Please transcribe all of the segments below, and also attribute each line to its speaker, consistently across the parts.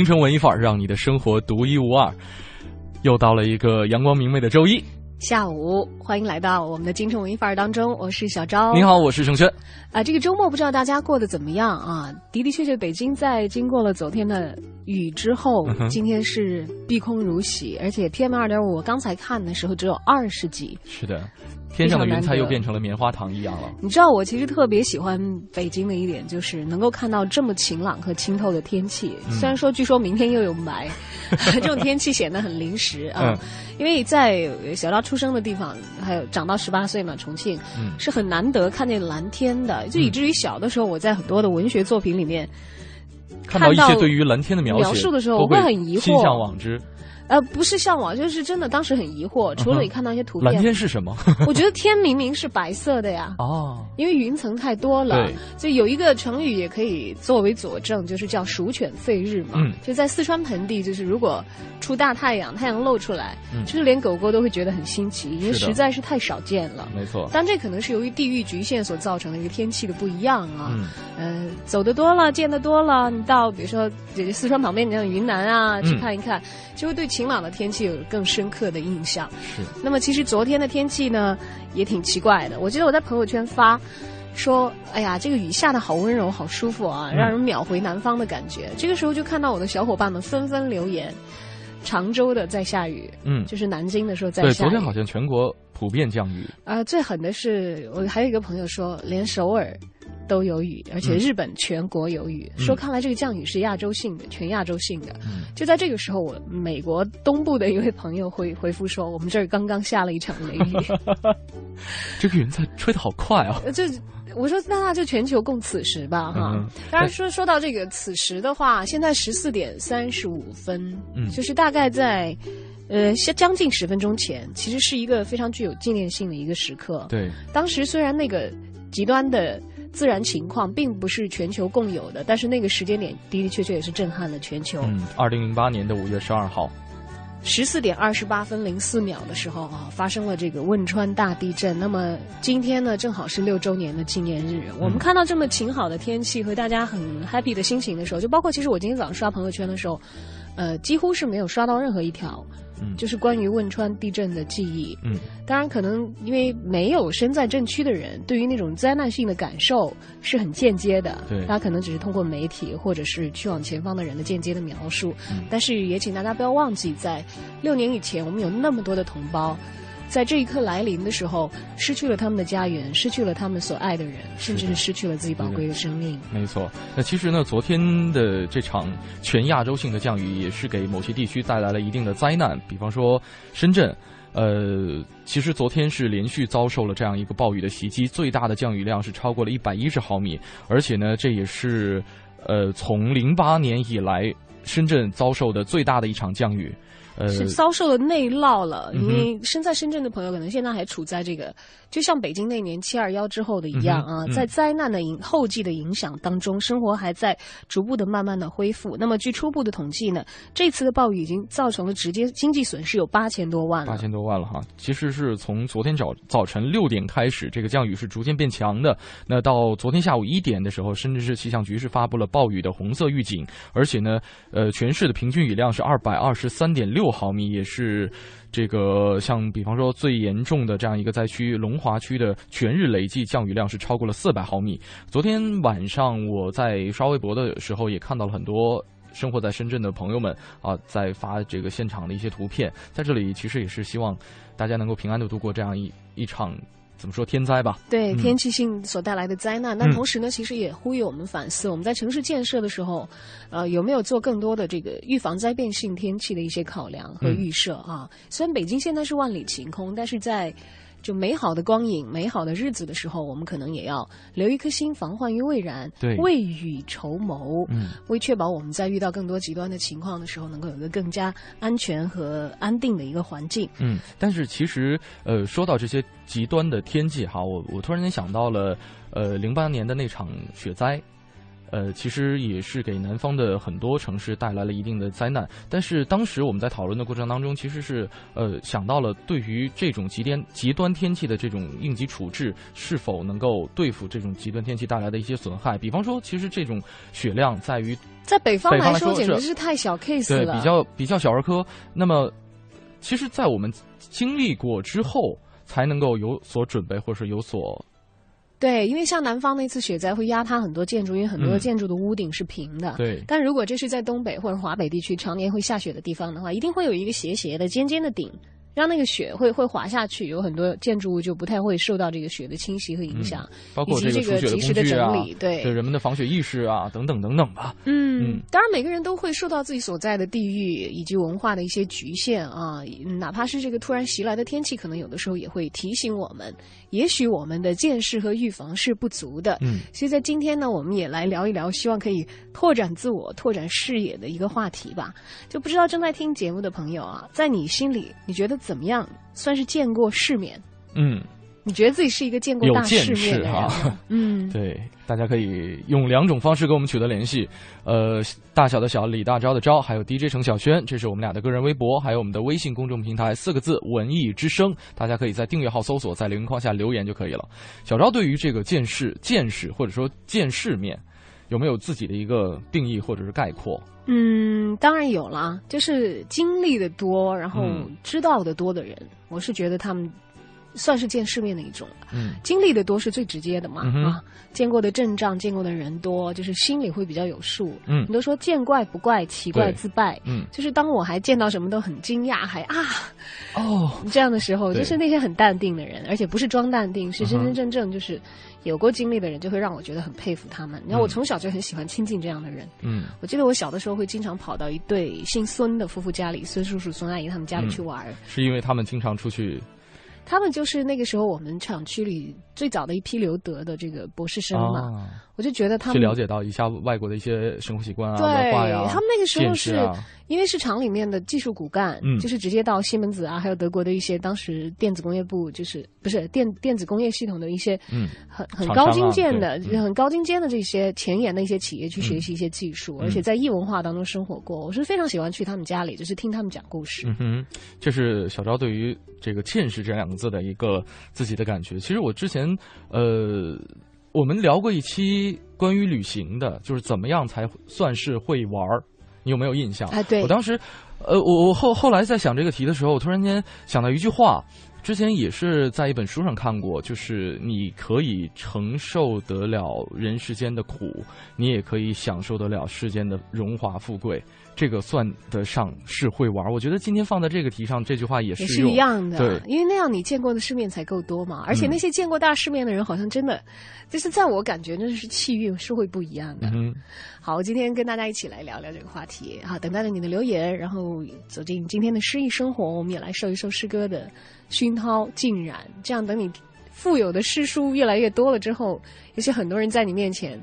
Speaker 1: 京城文艺范儿，让你的生活独一无二。又到了一个阳光明媚的周一
Speaker 2: 下午，欢迎来到我们的京城文艺范儿当中，我是小昭。
Speaker 1: 你好，我是盛轩。
Speaker 2: 啊，这个周末不知道大家过得怎么样啊？的的确确，北京在经过了昨天的雨之后，今天是碧空如洗，而且 PM 二点五，我刚才看的时候只有二十几。
Speaker 1: 是的。天上的云彩又变成了棉花糖一样了。
Speaker 2: 你知道我其实特别喜欢北京的一点，就是能够看到这么晴朗和清透的天气。虽然说据说明天又有霾，这种天气显得很临时啊。因为在小昭出生的地方，还有长到十八岁嘛，重庆是很难得看见蓝天的，就以至于小的时候我在很多的文学作品里面
Speaker 1: 看到一些对于蓝天的描
Speaker 2: 述的时候，我会很疑惑，
Speaker 1: 心向往之。
Speaker 2: 呃，不是向往，就是真的。当时很疑惑，除了你看到一些图片，
Speaker 1: 蓝天是什么？
Speaker 2: 我觉得天明明是白色的呀。哦，因为云层太多了。所以有一个成语也可以作为佐证，就是叫“鼠犬吠日”嘛。嗯，就在四川盆地，就是如果出大太阳，太阳露出来，就是连狗狗都会觉得很新奇，因为实在是太少见了。
Speaker 1: 没错。
Speaker 2: 但这可能是由于地域局限所造成的一个天气的不一样啊。嗯。呃，走的多了，见的多了，你到比如说四川旁边，你像云南啊，去看一看，就会对晴朗的天气有更深刻的印象。
Speaker 1: 是。
Speaker 2: 那么其实昨天的天气呢，也挺奇怪的。我记得我在朋友圈发，说：“哎呀，这个雨下的好温柔，好舒服啊，让人秒回南方的感觉。”这个时候就看到我的小伙伴们纷纷留言，常州的在下雨，嗯，就是南京的时候在下。
Speaker 1: 对，昨天好像全国普遍降雨。
Speaker 2: 啊，最狠的是我还有一个朋友说，连首尔。都有雨，而且日本全国有雨。说看来这个降雨是亚洲性的，全亚洲性的。就在这个时候，我美国东部的一位朋友回 回复说：“我们这儿刚刚下了一场雷雨。”
Speaker 1: 这个云彩吹得好快啊！
Speaker 2: 就我说，那那就全球共此时吧，哈。当然说说到这个此时的话，现在十四点三十五分，嗯，就是大概在呃将近十分钟前，其实是一个非常具有纪念性的一个时刻。
Speaker 1: 对，
Speaker 2: 当时虽然那个极端的。自然情况并不是全球共有的，但是那个时间点的的确确也是震撼了全球。
Speaker 1: 嗯，二零零八年的五月十二号，
Speaker 2: 十四点二十八分零四秒的时候啊，发生了这个汶川大地震。那么今天呢，正好是六周年的纪念日。我们看到这么晴好的天气和大家很 happy 的心情的时候，就包括其实我今天早上刷朋友圈的时候，呃，几乎是没有刷到任何一条。就是关于汶川地震的记忆。嗯，当然，可能因为没有身在震区的人，对于那种灾难性的感受是很间接的。
Speaker 1: 对，
Speaker 2: 大家可能只是通过媒体或者是去往前方的人的间接的描述。嗯，但是也请大家不要忘记，在六年以前，我们有那么多的同胞。在这一刻来临的时候，失去了他们的家园，失去了他们所爱的人，甚至是失去了自己宝贵的生命。
Speaker 1: 没错，那其实呢，昨天的这场全亚洲性的降雨，也是给某些地区带来了一定的灾难。比方说深圳，呃，其实昨天是连续遭受了这样一个暴雨的袭击，最大的降雨量是超过了一百一十毫米，而且呢，这也是呃从零八年以来深圳遭受的最大的一场降雨。
Speaker 2: 是遭受了内涝了，因为身在深圳的朋友可能现在还处在这个。就像北京那年七二幺之后的一样啊，在灾难的影后继的影响当中，生活还在逐步的慢慢的恢复。那么，据初步的统计呢，这次的暴雨已经造成了直接经济损失有八千多万。
Speaker 1: 八千多万了哈，其实是从昨天早早晨六点开始，这个降雨是逐渐变强的。那到昨天下午一点的时候，深圳市气象局是发布了暴雨的红色预警，而且呢，呃，全市的平均雨量是二百二十三点六毫米，也是。这个像比方说最严重的这样一个灾区龙华区的全日累计降雨量是超过了四百毫米。昨天晚上我在刷微博的时候也看到了很多生活在深圳的朋友们啊在发这个现场的一些图片。在这里其实也是希望大家能够平安的度过这样一一场。怎么说天灾吧？
Speaker 2: 对天气性所带来的灾难，那同时呢，其实也呼吁我们反思：我们在城市建设的时候，呃，有没有做更多的这个预防灾变性天气的一些考量和预设啊？虽然北京现在是万里晴空，但是在就美好的光影、美好的日子的时候，我们可能也要留一颗心，防患于未然，
Speaker 1: 对
Speaker 2: 未雨绸缪，
Speaker 1: 嗯，
Speaker 2: 为确保我们在遇到更多极端的情况的时候，能够有一个更加安全和安定的一个环境。
Speaker 1: 嗯，但是其实，呃，说到这些极端的天气哈，我我突然间想到了，呃，零八年的那场雪灾，呃，其实也是给南方的很多城市带来了一定的灾难。但是当时我们在讨论的过程当中，其实是呃想到了对于这种极端极端天气的这种应急处置，是否能够对付这种极端天气带来的一些损害。比方说，其实这种雪量在于
Speaker 2: 在北方来说，简直是太小 case 了
Speaker 1: 对，
Speaker 2: 了。
Speaker 1: 比较比较小儿科。那么，其实，在我们经历过之后，才能够有所准备，或是有所
Speaker 2: 对，因为像南方那次雪灾会压塌很多建筑，因为很多
Speaker 1: 嗯
Speaker 2: 建筑的屋顶是平的。
Speaker 1: 对
Speaker 2: 但如果这是在东北或者华北地区常年会下雪的地方的话，一定会有一个斜斜的、尖尖的顶，让那个雪会会滑下去，有很多建筑物就不太会受到这个雪的侵袭和影响，
Speaker 1: 包括
Speaker 2: 这个
Speaker 1: 这个
Speaker 2: 及时的整理。，对，
Speaker 1: 对人们的防雪意识啊，等等等等吧。
Speaker 2: 嗯
Speaker 1: 嗯，
Speaker 2: 当然每个人都会受到自己所在的地域以及文化的一些局限啊，嗯哪怕是这个突然袭来的天气，可能有的时候也会提醒我们，也许我们的见识和预防是不足的。
Speaker 1: 嗯，
Speaker 2: 所以在今天呢，我们也来聊一聊，希望可以拓展自我、拓展视野的一个话题吧。就不知道正在听节目的朋友啊，在你心里，你觉得怎么样算是见过世面？
Speaker 1: 嗯，
Speaker 2: 你觉得自己是一个见过大世面的人
Speaker 1: 啊？
Speaker 2: 嗯，
Speaker 1: 对，大家可以用两种方式跟我们取得联系，呃，大小的小，李大钊的钊，还有 DJ 程小轩，这是我们俩的个人微博，还有我们的微信公众平台，四个字“文艺之声”，大家可以在订阅号搜索，在留言框下留言就可以了。小昭对于这个见识、见识或者说见世面，有没有自己的一个定义或者是概括？
Speaker 2: 嗯，当然有啦，就是经历的多，然后
Speaker 1: 嗯
Speaker 2: 知道的多的人，我是觉得他们算是见世面的一种。
Speaker 1: 嗯
Speaker 2: 经历的多是最直接的嘛，
Speaker 1: 嗯
Speaker 2: 啊，见过的阵仗，见过的人多，就是心里会比较有数。
Speaker 1: 嗯
Speaker 2: 你都说见怪不怪，奇怪自败。
Speaker 1: 嗯，
Speaker 2: 就是当我还见到什么都很惊讶，还啊
Speaker 1: 哦，
Speaker 2: 这样的时候，就是那些很淡定的人，而且不是装淡定，是真真正正就是有过经历的人，就会让我觉得很佩服他们。你看，我
Speaker 1: 嗯
Speaker 2: 从小就很喜欢亲近这样的人。
Speaker 1: 嗯
Speaker 2: 我记得我小的时候会经常跑到一对姓孙的夫妇家里，孙叔叔、孙阿姨他们家里
Speaker 1: 嗯
Speaker 2: 去玩儿。
Speaker 1: 是因为他们经常出去
Speaker 2: 他们就是那个时候我们厂区里最早的一批留德的这个博士生嘛，
Speaker 1: 啊，
Speaker 2: 我就觉得他们去
Speaker 1: 了解到一下外国的一些生活习惯啊、
Speaker 2: 对
Speaker 1: 文化呀，
Speaker 2: 他们那个时候是、
Speaker 1: 啊。
Speaker 2: 因为是厂里面的技术骨干，
Speaker 1: 嗯。
Speaker 2: 就是直接到西门子啊，还有德国的一些当时电子工业部，就是不是电电子工业系统的一些
Speaker 1: 嗯。
Speaker 2: 很很高精尖的、很高精尖的这些前沿的一些企业去学习一些技术，
Speaker 1: 嗯。
Speaker 2: 而且在异文化当中生活过，我是非常喜欢去他们家里，就是听他们讲故事。
Speaker 1: 嗯哼，这是小昭对于这个“见识”这两个字的一个自己的感觉。其实我之前呃，我们聊过一期关于旅行的，就是怎么样才算是会玩儿，你有没有印象？
Speaker 2: 啊对
Speaker 1: 我当时，呃，我我后后来在想这个题的时候，我突然间想到一句话。之前也是在一本书上看过，就是你可以承受得了人世间的苦，你也可以享受得了世间的荣华富贵，这个算得上是会玩。我觉得今天放在这个题上，这句话也
Speaker 2: 是
Speaker 1: 也是。
Speaker 2: 一样的，
Speaker 1: 对
Speaker 2: 因为那样你见过的世面才够多嘛。而且
Speaker 1: 嗯
Speaker 2: 那些见过大世面的人，好像真的，就是在我感觉，真的是气运是会不一样的。
Speaker 1: 嗯
Speaker 2: 好，我，今天跟大家一起来聊聊这个话题好，等待着你的留言，然后走进今天的诗意生活，我们也来受一受诗歌的熏陶浸染。这样，等你富有的诗书越来越多了之后，也许很多人在你面前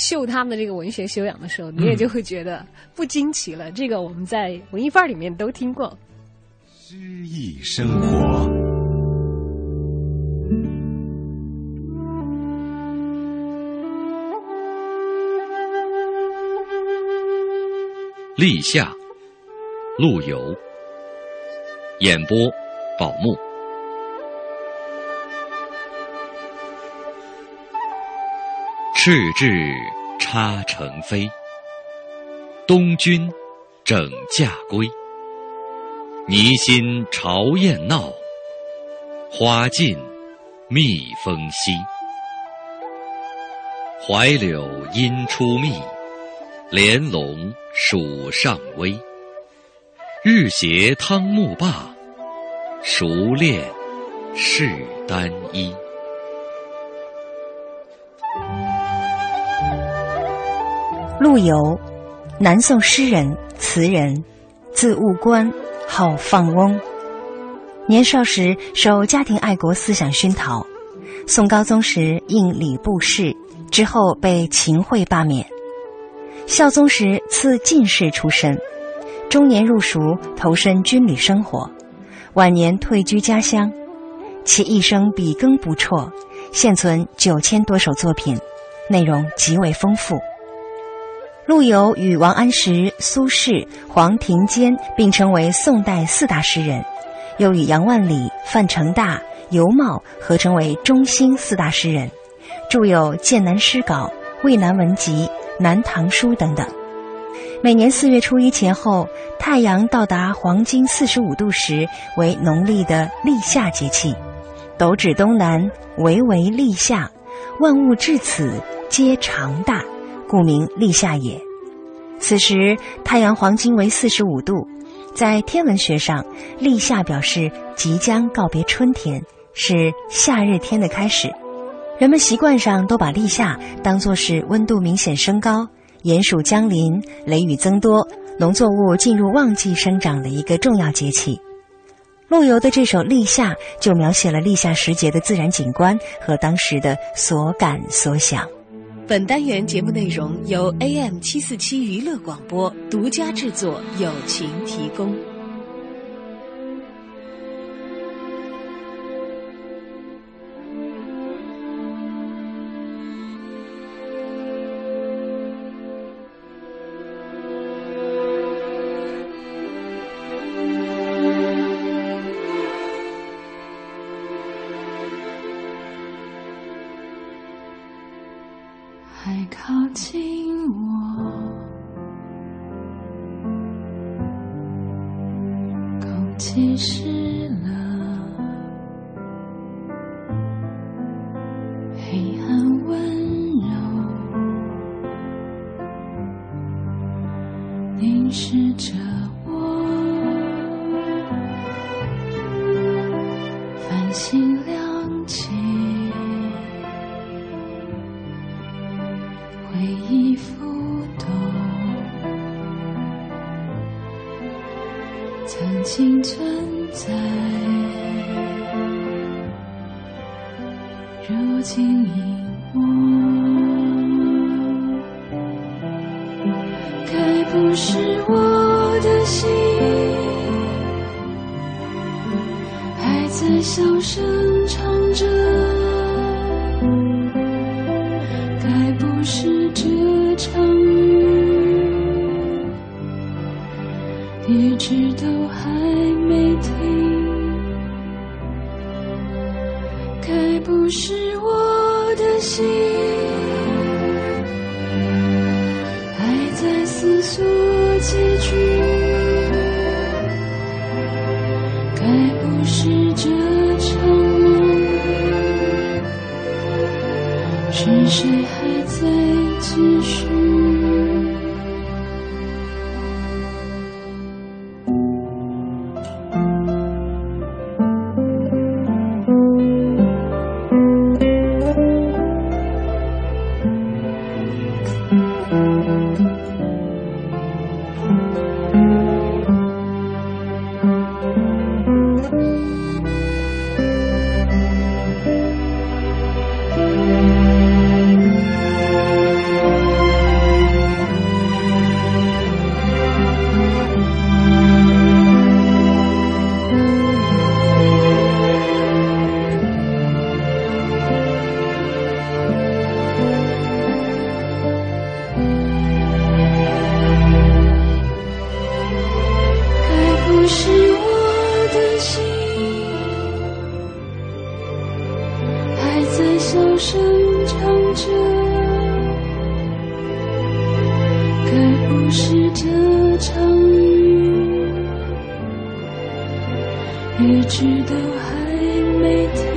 Speaker 2: 秀他们的这个文学修养的时候，你也就会觉得不惊奇了。这个我们在文艺范儿里面都听过。
Speaker 3: 诗意生活。
Speaker 4: 立夏，陆游。演播：宝木。赤雉插成飞，东君整驾归。泥心朝燕闹，花尽蜜蜂稀。槐柳阴出密，莲笼暑上微。日斜汤沐罢，熟练是单衣。
Speaker 5: 陆游，南宋诗人、词人，字务观，号放翁。年少时受家庭爱国思想熏陶，宋高宗时应礼部侍，之后被秦桧罢免。孝宗时赐进士出身，中年入蜀，投身军旅生活，晚年退居家乡。其一生笔耕不辍，现存九千多首作品，内容极为丰富。陆游与王安石、苏轼、黄庭坚并称为宋代四大诗人。又与杨万里、范成大、尤袤合称为中兴四大诗人，著有《剑南诗稿》《渭南文集》《南唐书》等等。每年四月初一前后，太阳到达黄金四十五度时，为农历的立夏节气。斗指东南，为为立夏，万物至此皆长大，故名立夏也。此时太阳黄金为四十五度。在天文学上，立夏表示即将告别春天，是夏日天的开始。人们习惯上都把立夏当作是温度明显升高、炎暑将临、雷雨增多、农作物进入旺季生长的一个重要节气。陆游的这首《立夏》就描写了立夏时节的自然景观和当时的所感所想。
Speaker 6: 本单元节目内容由 AM 七四七娱乐广播独家制作，友情提供。
Speaker 7: 其实小声唱着该不是这
Speaker 2: 场雨一直都还没停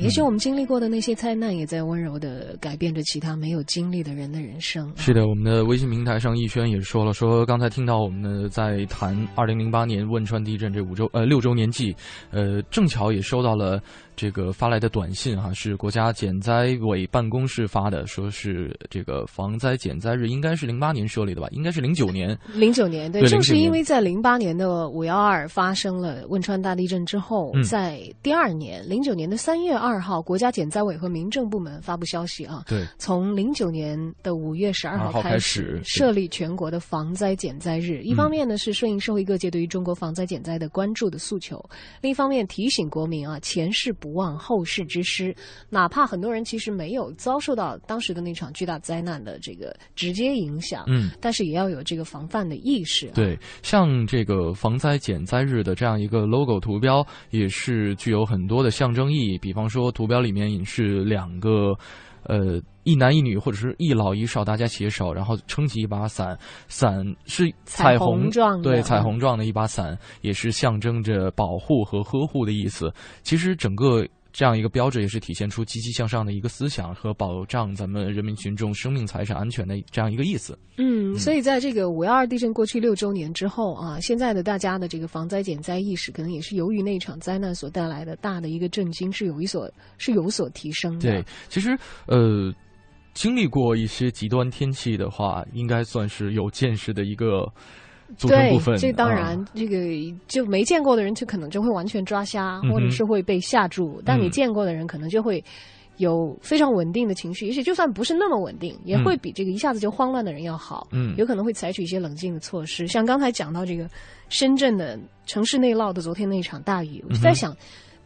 Speaker 2: 也许我们经历过的那些灾难，也在温柔的改变着其他没有经历的人的人生。
Speaker 1: 是的，我们的微信平台上，逸轩也说了，说刚才听到我们呢在谈二零零八年汶川地震这五周呃六周年祭，呃，正巧也收到了这个发来的短信哈，是国家减灾委办公室发的，说是这个防灾减灾日应该是零八年设立的吧，应该是零九年。
Speaker 2: 零九年，对，
Speaker 1: 对09
Speaker 2: 正是因为在零八年的五幺二发生了汶川大地震之后，
Speaker 1: 嗯。
Speaker 2: 在第二年零九年的三月二号，国家减灾委和民政部门发布消息啊，
Speaker 1: 对，
Speaker 2: 从零九年的五月十二
Speaker 1: 号开
Speaker 2: 始设立全国的防灾减灾日。一方面呢是顺应社会各界对于中国防灾减灾的关注的诉求，另一方面提醒国民啊前事不忘后事之师，哪怕很多人其实没有遭受到当时的那场巨大灾难的这个直接影响，
Speaker 1: 嗯。
Speaker 2: 但是也要有这个防范的意识、啊。
Speaker 1: 对，像这个防灾减灾日的这样一个 logo 图标，也是具有很多的象征意义。比方说，图标里面是两个，呃，一男一女或者是一老一少，大家携手，然后撑起一把伞，伞是
Speaker 2: 彩
Speaker 1: 虹
Speaker 2: 虹状的
Speaker 1: 对，
Speaker 2: 嗯
Speaker 1: 彩虹状的一把伞，也是象征着保护和呵护的意思。其实整个。这样一个标志也是体现出积极向上的一个思想和保障咱们人民群众生命财产安全的这样一个意思。
Speaker 2: 嗯，所以在这个五幺二地震过去六周年之后啊，现在的大家的这个防灾减灾意识，可能也是由于那场灾难所带来的大的一个震惊，是有一所是有所提升的。
Speaker 1: 对，其实呃，经历过一些极端天气的话，应该算是有见识的一个组成
Speaker 2: 对
Speaker 1: 部分。，
Speaker 2: 这当然，
Speaker 1: 啊
Speaker 2: 这个就没见过的人，就可能就会完全抓瞎，或者是会被吓住；但你
Speaker 1: 嗯
Speaker 2: 见过的人，可能就会有非常稳定的情绪，也许就算不是那么稳定，也会比这个一下子就慌乱的人要好。
Speaker 1: 嗯
Speaker 2: 有可能会采取一些冷静的措施。像刚才讲到这个深圳的城市内涝的昨天那一场大雨，我就在想。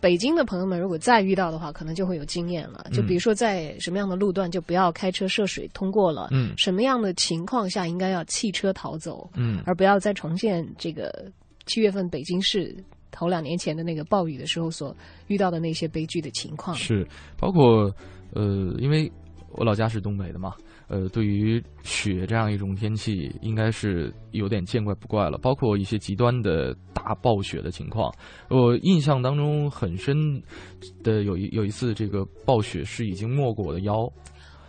Speaker 2: 北京的朋友们，如果再遇到的话，可能就会有经验了。就比如说，在什么样的路段就不要开车涉水通过了，
Speaker 1: 嗯
Speaker 2: 什么样的情况下应该要弃车逃走，
Speaker 1: 嗯
Speaker 2: 而不要再重现这个七月份北京市头两年前的那个暴雨的时候所遇到的那些悲剧的情况。
Speaker 1: 是包括呃，因为我老家是东北的嘛，呃，对于雪这样一种天气，应该是有点见怪不怪了。包括一些极端的大暴雪的情况，我印象当中很深的有一有一次，这个暴雪是已经没过我的腰，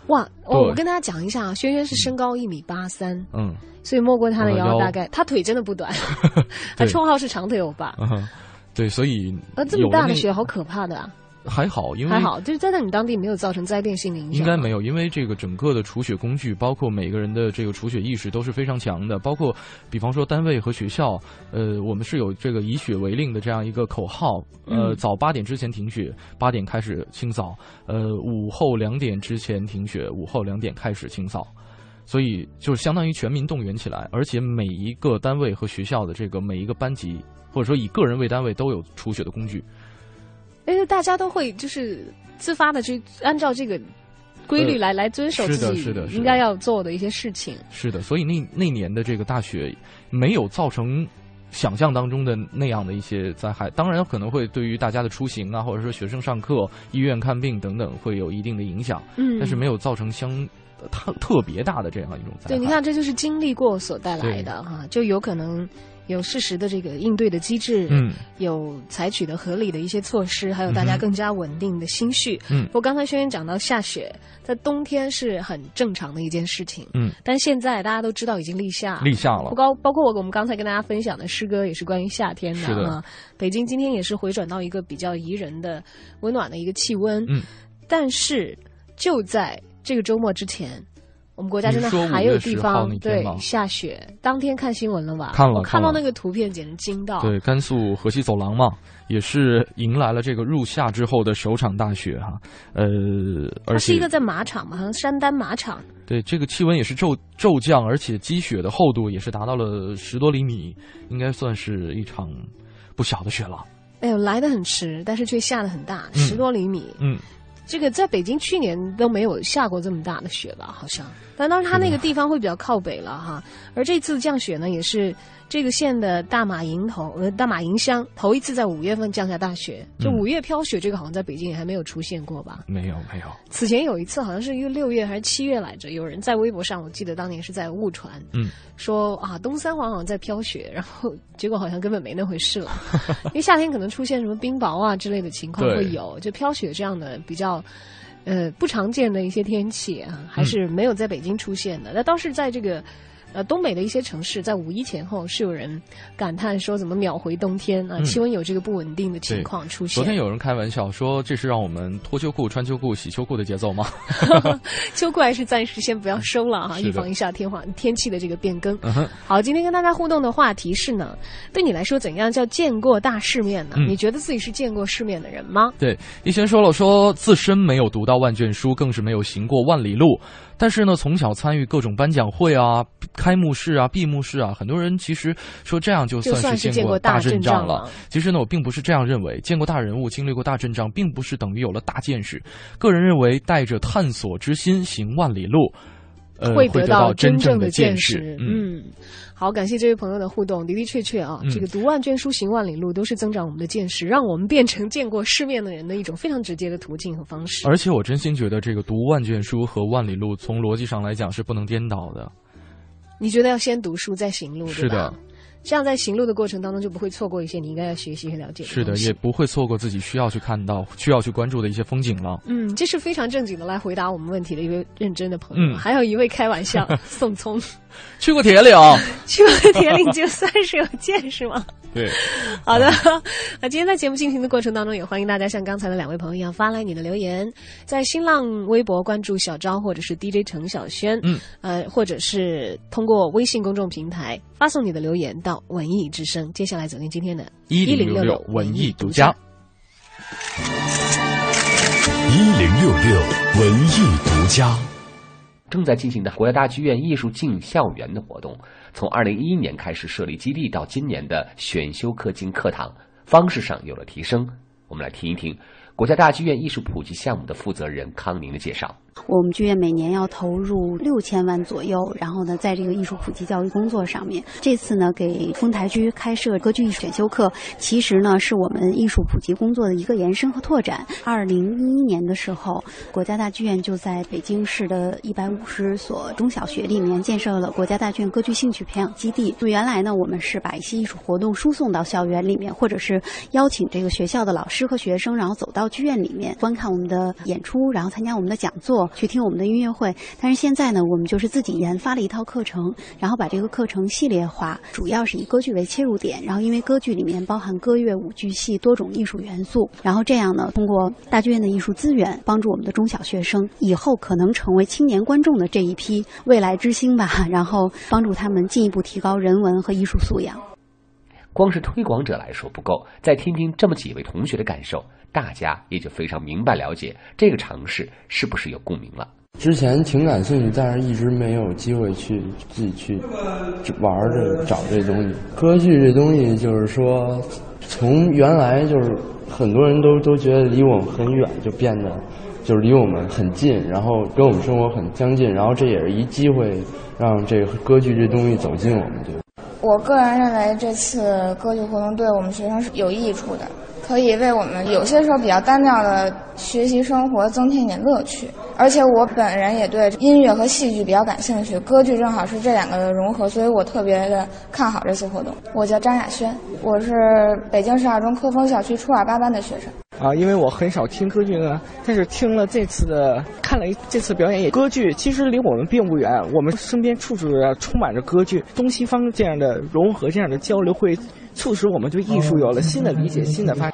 Speaker 2: 哇，
Speaker 1: 我
Speaker 2: 哦，我跟大家讲一下啊，轩轩是身高一米八三，
Speaker 1: 嗯，
Speaker 2: 所以没过他的腰，大概他腿真的不短，他
Speaker 1: 对
Speaker 2: 绰号是长腿欧巴。
Speaker 1: 嗯对，所以
Speaker 2: 呃，这么大的雪好可怕的啊！
Speaker 1: 还好，因为
Speaker 2: 还好，就是在那你当地没有造成灾变性的影响。
Speaker 1: 应该没有，因为这个整个的除雪工具，包括每个人的这个除雪意识都是非常强的。包括，比方说单位和学校，呃，我们是有这个以雪为令的这样一个口号，呃，
Speaker 2: 嗯
Speaker 1: 早八点之前停雪，八点开始清扫，呃，午后两点之前停雪，午后两点开始清扫。所以就是相当于全民动员起来，而且每一个单位和学校的这个每一个班级，或者说以个人为单位都有除雪的工具。
Speaker 2: 因为大家都会就是自发的去按照这个规律来、来遵守
Speaker 1: 是
Speaker 2: 自己
Speaker 1: 的是的
Speaker 2: 应该要做的一些事情。
Speaker 1: 是的，所以那那年的这个大雪没有造成想象当中的那样的一些灾害，当然可能会对于大家的出行啊，或者说学生上课、医院看病等等会有一定的影响，
Speaker 2: 嗯，
Speaker 1: 但是没有造成相特特别大的这样一种灾害。
Speaker 2: 对，你看，这就是经历过所带来的哈，就有可能有适时的这个应对的机制，
Speaker 1: 嗯，
Speaker 2: 有采取的合理的一些措施，还有大家更加稳定的心绪。
Speaker 1: 嗯
Speaker 2: 不过刚才轩轩讲到下雪，在冬天是很正常的一件事情。
Speaker 1: 嗯，
Speaker 2: 但现在大家都知道已经立夏，
Speaker 1: 立夏了
Speaker 2: 不，高，包括我我们刚才跟大家分享的诗歌也是关于夏天的啊。北京今天也是回转到一个比较宜人的、温暖的一个气温。
Speaker 1: 嗯，
Speaker 2: 但是就在这个周末之前。我们国家真的
Speaker 1: 你说5
Speaker 2: 还有地
Speaker 1: 月10号
Speaker 2: 方对下雪，当天看新闻了吧？
Speaker 1: 看了
Speaker 2: 看到那个图片简直惊到。
Speaker 1: 对，甘肃河西走廊嘛，也是迎来了这个入夏之后的首场大雪哈，呃，而且
Speaker 2: 它是一个在马场嘛，好像山丹马场。
Speaker 1: 对这个气温也是骤骤降，而且积雪的厚度也是达到了十多厘米，应该算是一场不小的雪了。
Speaker 2: 哎呦，来的很迟，但是却下的很大，
Speaker 1: 嗯
Speaker 2: 十多厘米。
Speaker 1: 嗯，
Speaker 2: 这个在北京去年都没有下过这么大的雪吧？好像，但当然它那个地方会比较靠北了哈。而这次降雪呢，也是这个县的大马营头呃大马营乡头一次在五月份降下大雪。就
Speaker 1: 嗯
Speaker 2: 五月飘雪，这个好像在北京也还没有出现过吧？
Speaker 1: 没有没有，
Speaker 2: 此前有一次好像是一个六月还是七月来着，有人在微博上，我记得当年是在误传，
Speaker 1: 嗯，
Speaker 2: 说啊东三环好像在飘雪，然后结果好像根本没那回事了，因为夏天可能出现什么冰雹啊之类的情况会有，就飘雪这样的比较。呃，不常见的一些天气啊，还是没有在北京出现的。那倒是在这个，呃，东北的一些城市，在五一前后是有人感叹说，怎么秒回冬天啊？
Speaker 1: 嗯
Speaker 2: 气温有这个不稳定的情况出现。
Speaker 1: 昨天有人开玩笑说，这是让我们脱秋裤、穿秋裤、洗秋裤的节奏吗？
Speaker 2: 秋裤还是暂时先不要收了哈，预防一下天化天气的这个变更。
Speaker 1: 嗯，
Speaker 2: 好，今天跟大家互动的话题是呢，对你来说怎样叫见过大世面呢？
Speaker 1: 嗯
Speaker 2: 你觉得自己是见过世面的人吗？
Speaker 1: 对，一贤说了说自身没有读到万卷书，更是没有行过万里路。但是呢，从小参与各种颁奖会啊、开幕式啊、闭幕式啊，很多人其实说这样就
Speaker 2: 就算是
Speaker 1: 见
Speaker 2: 见过大
Speaker 1: 阵
Speaker 2: 阵仗
Speaker 1: 了
Speaker 2: 了。
Speaker 1: 其实呢，我并不是这样认为。见过大人物、经历过大阵仗，并不是等于有了大见识。个人认为，带着探索之心行万里路，呃，会
Speaker 2: 得
Speaker 1: 到
Speaker 2: 真
Speaker 1: 正
Speaker 2: 的
Speaker 1: 见
Speaker 2: 识。
Speaker 1: 嗯，
Speaker 2: 嗯，好，感谢这位朋友的互动。的的确确啊，
Speaker 1: 嗯
Speaker 2: 这个读万卷书、行万里路，都是增长我们的见识，让我们变成见过世面的人的一种非常直接的途径和方式。
Speaker 1: 而且我真心觉得，这个读万卷书和万里路，从逻辑上来讲是不能颠倒的。
Speaker 2: 你觉得要先读书再行路？
Speaker 1: 是的。
Speaker 2: 这样在行路的过程当中，就不会错过一些你应该要学习和了解的
Speaker 1: 是的也不会错过自己需要去看到、需要去关注的一些风景了。
Speaker 2: 嗯，这是非常正经的来回答我们问题的一位认真的朋友。
Speaker 1: 嗯。
Speaker 2: 还有一位开玩笑，宋聪，
Speaker 1: 去过铁岭，
Speaker 2: 去过铁岭就算是有见识吗？
Speaker 1: 对，
Speaker 2: 好的，那今天在节目进行的过程当中，也欢迎大家像刚才的两位朋友一样发来你的留言，在新浪微博关注小昭或者是 DJ 程小轩，
Speaker 1: 嗯，
Speaker 2: 呃，或者是通过微信公众平台发送你的留言到文艺之声。接下来走进今天的
Speaker 1: 一零六六文艺独家。
Speaker 3: 一零六六文艺独家。
Speaker 8: 正在进行的国家大剧院艺术进校园的活动，从二零一一年开始设立基地，到今年的选修课进课堂，方式上有了提升。我们来听一听国家大剧院艺术普及项目的负责人康宁的介绍。
Speaker 9: 我们剧院每年要投入六千万左右，然后呢，在这个艺术普及教育工作上面，这次呢给丰台区开设歌剧艺术选修课，其实呢是我们艺术普及工作的一个延伸和拓展。二零一一年的时候，国家大剧院就在北京市的一百五十所中小学里面建设了国家大剧院歌剧兴趣培养基地。就原来呢，我们是把一些艺术活动输送到校园里面，或者是邀请这个学校的老师和学生，然后走到剧院里面观看我们的演出，然后参加我们的讲座。去听我们的音乐会，但是现在呢，我们就是自己研发了一套课程，然后把这个课程系列化，主要是以歌剧为切入点，然后因为歌剧里面包含歌乐、舞剧戏多种艺术元素，然后这样呢，通过大剧院的艺术资源，帮助我们的中小学生以后可能成为青年观众的这一批未来之星吧，然后帮助他们进一步提高人文和艺术素养。
Speaker 8: 光是推广者来说不够，再听听这么几位同学的感受，大家也就非常明白了解这个尝试是不是有共鸣了。
Speaker 10: 之前挺感兴趣，但是一直没有机会去自己去玩这找这东西。歌剧这东西就是说，从原来就是很多人都都觉得离我们很远，就变得就是离我们很近，然后跟我们生活很相近，然后这也是一机会，让这个歌剧这东西走进我们对。
Speaker 11: 我个人认为这次歌剧活动对我们学生是有益处的，可以为我们有些时候比较单调的学习生活增添一点乐趣。而且我本人也对音乐和戏剧比较感兴趣，歌剧正好是这两个的融合，所以我特别的看好这次活动。我叫张雅轩，我是北京市二中科峰校区初二八班的学生。
Speaker 12: 啊，因为我很少听歌剧呢，但是听了这次的，看了这次表演也，歌剧其实离我们并不远，我们身边处处充满着歌剧，东西方这样的融合，这样的交流，会促使我们对艺术有了新的理解、新的发展。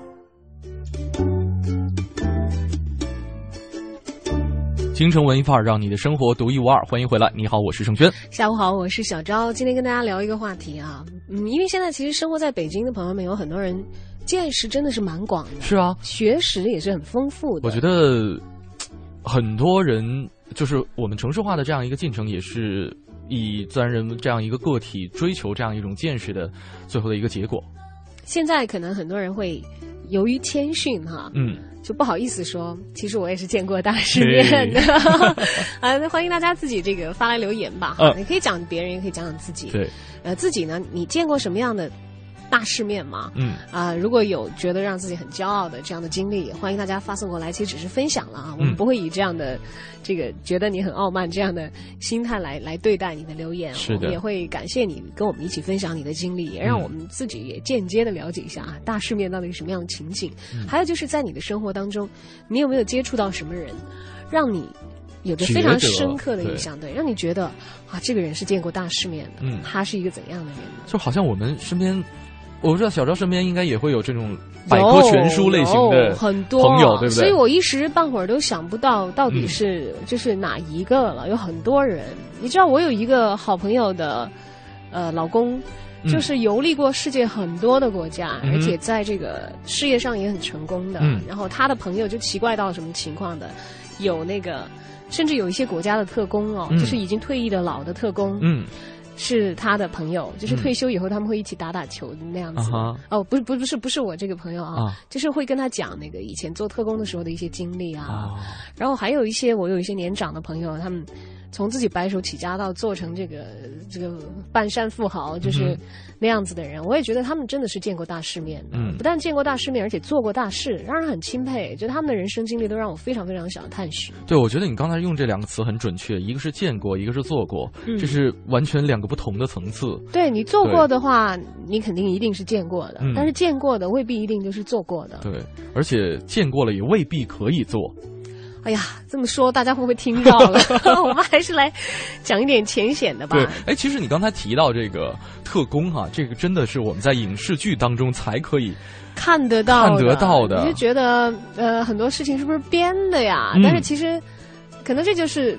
Speaker 1: 京城文艺范儿，让你的生活独一无二。欢迎回来，你好，我是盛轩。
Speaker 2: 下午好，我是小昭。今天跟大家聊一个话题啊，嗯，因为现在其实生活在北京的朋友们有很多人见识真的是蛮广的，
Speaker 1: 是啊，
Speaker 2: 学识也是很丰富的。
Speaker 1: 我觉得很多人就是我们城市化的这样一个进程，也是以自然人这样一个个体追求这样一种见识的最后的一个结果。
Speaker 2: 现在可能很多人会由于谦逊哈，
Speaker 1: 嗯。
Speaker 2: 就不好意思说，其实我也是见过大世面的。啊，那欢迎大家自己这个发来留言吧。哈，你可以讲别人，也可以讲讲自己。
Speaker 1: 对，
Speaker 2: 呃，自己呢，你见过什么样的大世面嘛？
Speaker 1: 嗯。
Speaker 2: 啊，如果有觉得让自己很骄傲的这样的经历，欢迎大家发送过来。其实只是分享了啊，我们不会以这样的这个觉得你很傲慢这样的心态来来对待你的留言。
Speaker 1: 是的。
Speaker 2: 也会感谢你跟我们一起分享你的经历，也让我们自己也间接的了解一下啊，大世面到底是什么样的情景。还有就是在你的生活当中，你有没有接触到什么人，让你有着非常深刻的印象？对，让你觉得啊，这个人是见过大世面的，
Speaker 1: 嗯，
Speaker 2: 他是一个怎样的人？
Speaker 1: 就好像我们身边，我不知道小赵身边应该也会有这种百科全书类型的
Speaker 2: 很多
Speaker 1: 朋友，对不对？
Speaker 2: 所以我一时半会儿都想不到到底是就是哪一个了。有很多人，你知道，我有一个好朋友的呃老公。就是游历过世界很多的国家，而且在这个事业上也很成功的。然后他的朋友就奇怪到什么情况的，有那个甚至有一些国家的特工哦，就是已经退役的老的特工，
Speaker 1: 嗯，
Speaker 2: 是他的朋友，就是退休以后他们会一起打打球那样子。哦，不是不是不是不是我这个朋友啊，就是会跟他讲那个以前做特工的时候的一些经历啊。然后还有一些我有一些年长的朋友，他们。从自己白手起家到做成这个这个半山富豪，就是那样子的人，我也觉得他们真的是见过大世面的。不但见过大世面，而且做过大事，让人很钦佩。觉得他们的人生经历都让我非常非常想探寻。
Speaker 1: 对，我觉得你刚才用这两个词很准确，一个是见过，一个是做过，这是完全两个不同的层次。
Speaker 2: 对你做过的话，你肯定一定是见过的，但是见过的未必一定就是做过的。
Speaker 1: 对，而且见过了也未必可以做。
Speaker 2: 哎呀，这么说大家会不会听到了？我们还是来讲一点浅显的吧。
Speaker 1: 对，哎，其实你刚才提到这个特工哈，这个真的是我们在影视剧当中才可以
Speaker 2: 看得到、
Speaker 1: 看得到的。
Speaker 2: 你就觉得呃，很多事情是不是编的呀？但是其实可能这就是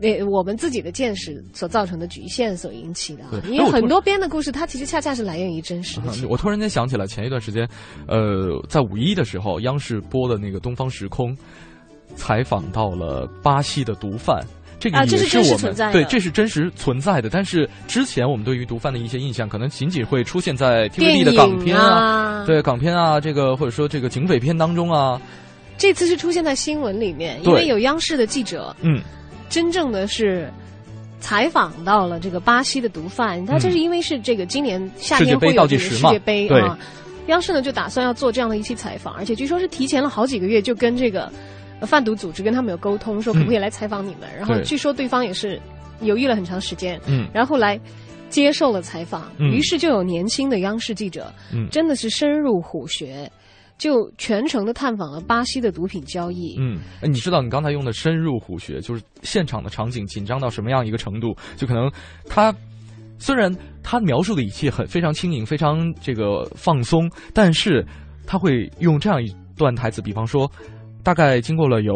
Speaker 2: 那我们自己的见识所造成的局限所引起的。因为很多编的故事，它其实恰恰是来源于真实的。
Speaker 1: 我突然间想起来，前一段时间，呃，在五一的时候，央视播的那个《东方时空》。采访到了巴西的毒贩，这个也
Speaker 2: 是
Speaker 1: 我们对，这是真实存在的。但是之前我们对于毒贩的一些印象，可能仅仅会出现在 TVB 的港片
Speaker 2: 啊，
Speaker 1: 对港片啊，这个或者说这个警匪片当中啊。
Speaker 2: 这次是出现在新闻里面，因为有央视的记者，
Speaker 1: 嗯，
Speaker 2: 真正的是采访到了这个巴西的毒贩。他这是因为是这个今年夏天会有这个世界杯啊，央视呢就打算要做这样的一期采访，而且据说是提前了好几个月就跟这个。贩毒组织跟他们有沟通，说可不可以来采访你们？然后据说对方也是犹豫了很长时间，
Speaker 1: 嗯，
Speaker 2: 然后来接受了采访。于是就有年轻的央视记者，
Speaker 1: 嗯，
Speaker 2: 真的是深入虎穴，就全程的探访了巴西的毒品交易。
Speaker 1: 嗯，哎，你知道你刚才用的“深入虎穴”就是现场的场景紧张到什么样一个程度？就可能他虽然他描述的一切很非常轻盈，非常这个放松，但是他会用这样一段台词，比方说。大概经过了有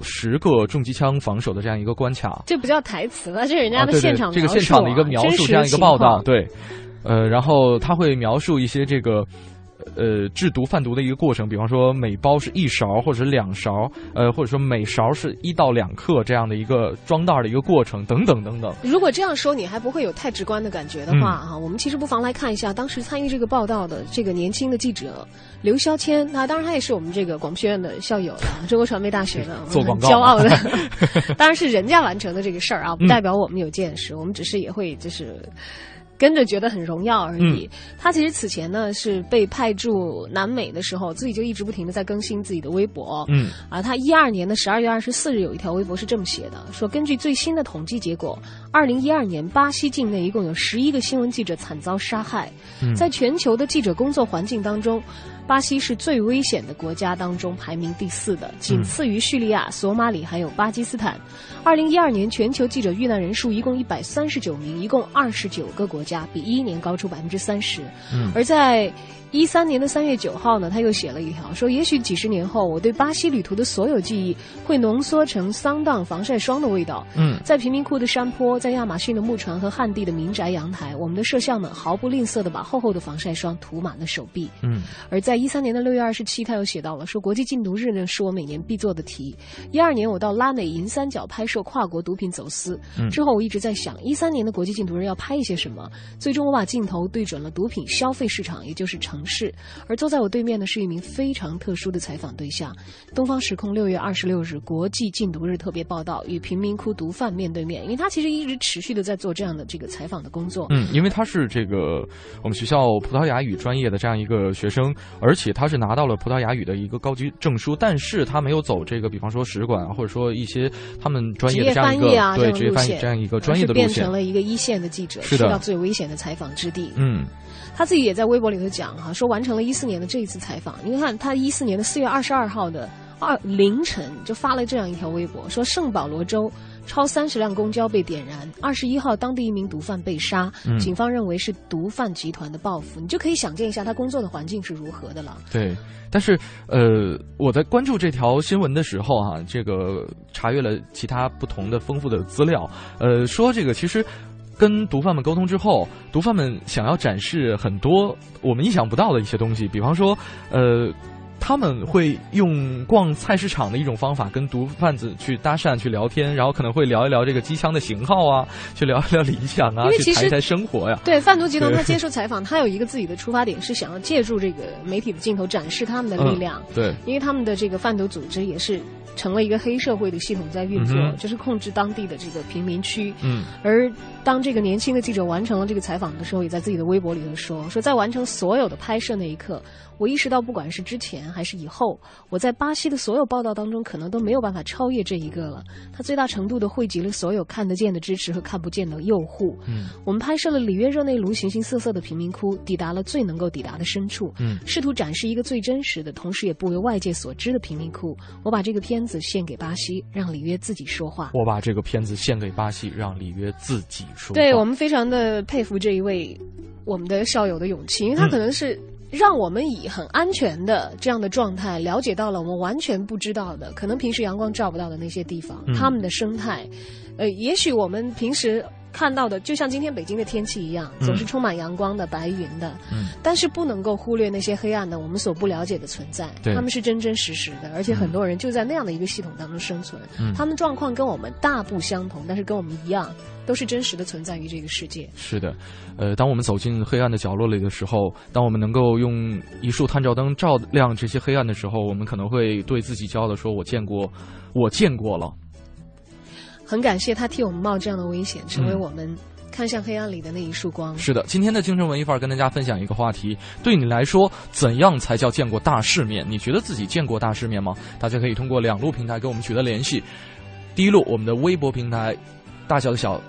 Speaker 1: 十个重机枪防守的这样一个关卡，
Speaker 2: 这不叫台词了，这是人家的现场
Speaker 1: 这个现场的一个描述，这样一个报道，对，呃，然后他会描述一些这个呃，制毒贩毒的一个过程，比方说每包是一勺或者两勺，呃，或者说每勺是一到两克这样的一个装袋的一个过程，等等等等。
Speaker 2: 如果这样说，你还不会有太直观的感觉的话啊，我们其实不妨来看一下当时参与这个报道的这个年轻的记者刘肖谦，那当然他也是我们这个广播学院的校友了，中国传媒大学的，
Speaker 1: 做广告
Speaker 2: 骄傲的，当然是人家完成的这个事儿啊，不代表我们有见识，我们只是也会就是。跟着觉得很荣耀而已。他其实此前呢是被派驻南美的时候，自己就一直不停的在更新自己的微博。嗯，啊，他一二年的十二月二十四日有一条微博是这么写的：说根据最新的统计结果，二零一二年巴西境内一共有十一个新闻记者惨遭杀害。在全球的记者工作环境当中。巴西是最危险的国家当中排名第四的，仅次于叙利亚、索马里还有巴基斯坦。二零一二年全球记者遇难人数一共一百三十九名，一共二十九个国家，比一一年高出百分之三十。嗯，而在。一三年的三月九号呢，他又写了一条，说也许几十年后，我对巴西旅途的所有记忆会浓缩成桑荡防晒霜的味道。嗯，在贫民窟的山坡，在亚马逊的木船和旱地的民宅阳台，我们的摄像们毫不吝啬的把厚厚的防晒霜涂满了手臂。嗯，而在一三年的六月二十七，他又写到了，说国际禁毒日呢是我每年必做的题。一二年我到拉美银三角拍摄跨国毒品走私，之后我一直在想，一三年的国际禁毒日要拍一些什么？最终我把镜头对准了毒品消费市场，也就是城。是，而坐在我对面的是一名非常特殊的采访对象。东方时空六月二十六日国际禁毒日特别报道，与贫民窟毒贩面对面。因为他其实一直持续的在做这样的这个采访的工作。
Speaker 1: 嗯，因为他是这个我们学校葡萄牙语专业的这样一个学生，而且他是拿到了葡萄牙语的一个高级证书，但是他没有走这个，比方说使馆或者说一些他们专业的这样一个对职业翻译这样一个专业的路
Speaker 2: 线，变成了一个一线的记者，
Speaker 1: 去
Speaker 2: 到最危险的采访之地。嗯。他自己也在微博里头讲哈，说完成了一四年的这一次采访。你看，他一四年的四月二十二号的二凌晨就发了这样一条微博，说圣保罗州超三十辆公交被点燃，二十一号当地一名毒贩被杀，警方认为是毒贩集团的报复。你就可以想见一下他工作的环境是如何的了。
Speaker 1: 对，但是呃，我在关注这条新闻的时候哈，这个查阅了其他不同的丰富的资料，呃，说这个其实。跟毒贩们沟通之后，毒贩们想要展示很多我们意想不到的一些东西，比方说，呃，他们会用逛菜市场的一种方法跟毒贩子去搭讪、去聊天，然后可能会聊一聊这个机枪的型号啊，去聊一聊理想啊，去谈一谈生活呀。
Speaker 2: 对，贩毒集团他接受采访，他有一个自己的出发点，是想要借助这个媒体的镜头展示他们的力量。
Speaker 1: 对，
Speaker 2: 因为他们的这个贩毒组织也是。成了一个黑社会的系统在运作，就是控制当地的这个贫民区。嗯，而当这个年轻的记者完成了这个采访的时候，也在自己的微博里头说：“说在完成所有的拍摄那一刻。”我意识到，不管是之前还是以后，我在巴西的所有报道当中，可能都没有办法超越这一个了。它最大程度的汇集了所有看得见的支持和看不见的诱惑。嗯，我们拍摄了里约热内卢形形色色的贫民窟，抵达了最能够抵达的深处。嗯，试图展示一个最真实的，同时也不为外界所知的贫民窟。我把这个片子献给巴西，让里约自己说话。
Speaker 1: 我把这个片子献给巴西，让里约自己说。
Speaker 2: 对我们非常的佩服这一位我们的校友的勇气，因为他可能是。让我们以很安全的这样的状态，了解到了我们完全不知道的，可能平时阳光照不到的那些地方，他们的生态，呃，也许我们平时。看到的就像今天北京的天气一样，总是充满阳光的、白云的。嗯，但是不能够忽略那些黑暗的、我们所不了解的存在。
Speaker 1: 对，
Speaker 2: 他们是真真实实的，而且很多人就在那样的一个系统当中生存。嗯，他们状况跟我们大不相同，但是跟我们一样，都是真实的存在于这个世界。
Speaker 1: 是的，呃，当我们走进黑暗的角落里的时候，当我们能够用一束探照灯照亮这些黑暗的时候，我们可能会对自己骄傲的说：“我见过，我见过了。”
Speaker 2: 很感谢他替我们冒这样的危险，成为我们看向黑暗里的那一束光。
Speaker 1: 是的，今天的精神文艺范儿跟大家分享一个话题：对你来说，怎样才叫见过大世面？你觉得自己见过大世面吗？大家可以通过两路平台跟我们取得联系。第一路，我们的微博平台，大小的小。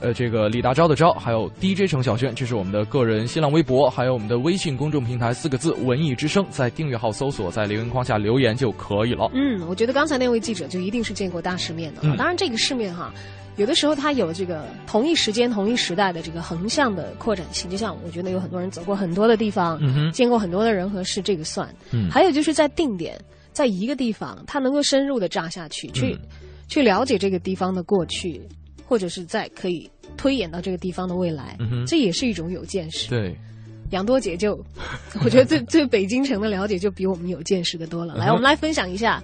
Speaker 1: 呃，这个李大钊的钊，还有 DJ 程小轩，这是我们的个人新浪微博，还有我们的微信公众平台，四个字“文艺之声”，在订阅号搜索，在留言框下留言就可以了。
Speaker 2: 嗯，我觉得刚才那位记者就一定是见过大世面的。当然，这个世面哈，有的时候它有这个同一时间、同一时代的这个横向的扩展性。就像我觉得有很多人走过很多的地方，见过很多的人和事，这个算。嗯。还有就是在定点，在一个地方，他能够深入的扎下去，去去了解这个地方的过去。或者是在可以推演到这个地方的未来，这也是一种有见识。
Speaker 1: 对，
Speaker 2: 杨多姐就，我觉得对对北京城的了解就比我们有见识的多了。来，我们来分享一下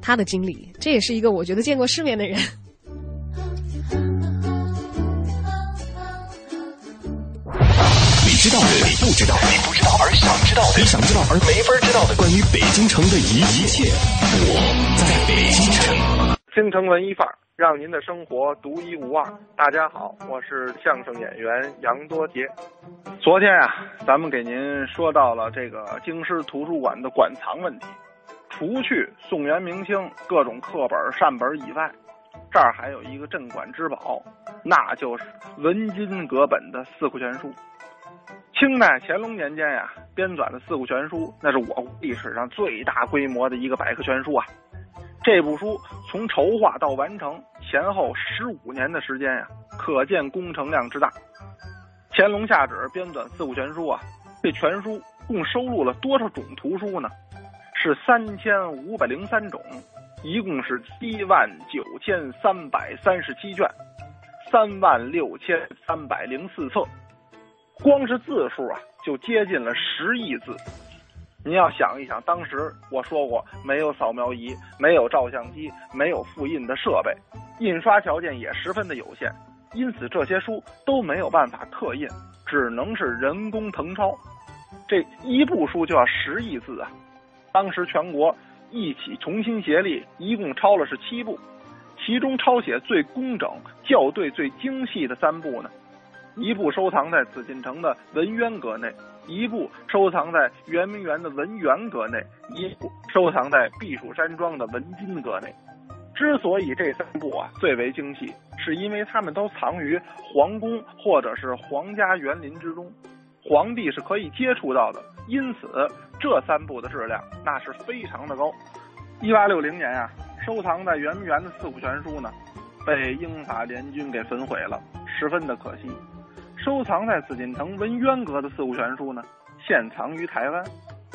Speaker 2: 他的经历，这也是一个我觉得见过世面的人。
Speaker 3: 你知道的，你不知道，你不知道而想知道的，你想知道而没法知道的，关于北京城的一一切，我在北京城。
Speaker 13: 京城文艺范儿，让您的生活独一无二。大家好，我是相声演员杨多杰。昨天啊，咱们给您说到了这个京师图书馆的馆藏问题。除去宋元明清各种课本善本以外，这儿还有一个镇馆之宝，那就是文津阁本的《四库全书》。清代乾隆年间呀，编纂的《四库全书》，那是我国历史上最大规模的一个百科全书啊。这部书从筹划到完成前后十五年的时间呀，可见工程量之大。乾隆下旨编纂《四库全书》啊，这全书共收录了多少种图书呢？是三千五百零三种，一共是七万九千三百三十七卷，三万六千三百零四册。光是字数啊，就接近了十亿字。您要想一想，当时我说过，没有扫描仪，没有照相机，没有复印的设备，印刷条件也十分的有限，因此这些书都没有办法刻印，只能是人工誊抄。这一部书就要十亿字啊！当时全国一起同心协力，一共抄了是七部，其中抄写最工整、校对最精细的三部呢。一部收藏在紫禁城的文渊阁内，一部收藏在圆明园的文渊阁内，一部收藏在避暑山庄的文津阁内。之所以这三部啊最为精细，是因为它们都藏于皇宫或者是皇家园林之中，皇帝是可以接触到的。因此，这三部的质量那是非常的高。一八六零年啊，收藏在圆明园的四库全书呢，被英法联军给焚毁了，十分的可惜。收藏在紫禁城文渊阁的四库全书呢，现藏于台湾。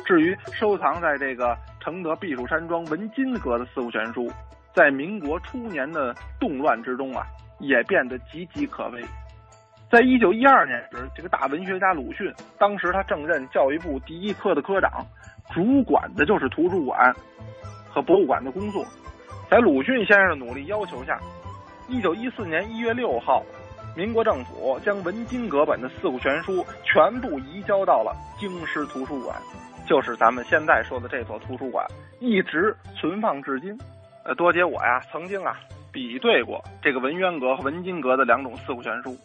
Speaker 13: 至于收藏在这个承德避暑山庄文津阁的四库全书，在民国初年的动乱之中啊，也变得岌岌可危。在一九一二年时，这个大文学家鲁迅，当时他正任教育部第一科的科长，主管的就是图书馆和博物馆的工作。在鲁迅先生的努力要求下，一九一四年一月六号。民国政府将文津阁本的四库全书全部移交到了京师图书馆，就是咱们现在说的这座图书馆，一直存放至今。呃，多杰我呀，曾经啊比对过这个文渊阁和文津阁的两种四库全书，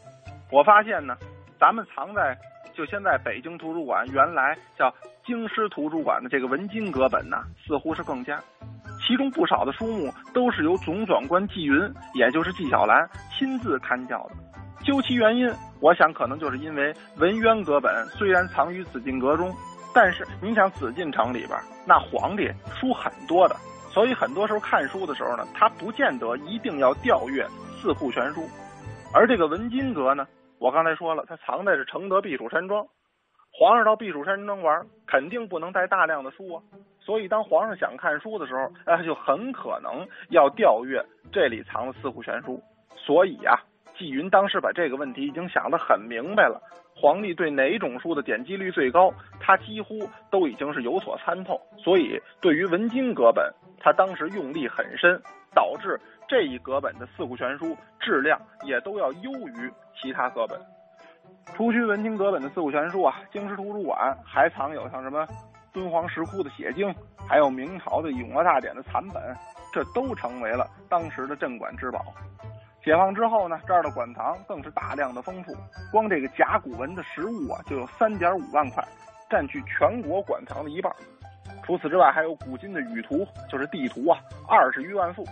Speaker 13: 我发现呢，咱们藏在就现在北京图书馆原来叫京师图书馆的这个文津阁本呢，似乎是更佳。其中不少的书目都是由总纂官纪云，也就是纪晓岚亲自看教的。究其原因，我想可能就是因为文渊阁本虽然藏于紫禁阁中，但是你想紫禁城里边那皇帝书很多的，所以很多时候看书的时候呢，他不见得一定要调阅四库全书。而这个文津阁呢，我刚才说了，它藏在是承德避暑山庄，皇上到避暑山庄玩，肯定不能带大量的书啊，所以当皇上想看书的时候，哎，就很可能要调阅这里藏的四库全书。所以呀。纪云当时把这个问题已经想得很明白了，皇帝对哪种书的点击率最高，他几乎都已经是有所参透，所以对于文津阁本，他当时用力很深，导致这一阁本的四库全书质量也都要优于其他阁本。除去文津阁本的四库全书啊，京师图书馆还藏有像什么敦煌石窟的写经，还有明朝的《永乐大典》的残本，这都成为了当时的镇馆之宝。解放之后呢，这儿的馆藏更是大量的丰富，光这个甲骨文的实物啊，就有三点五万块，占据全国馆藏的一半。除此之外，还有古今的舆图，就是地图啊，二十余万幅；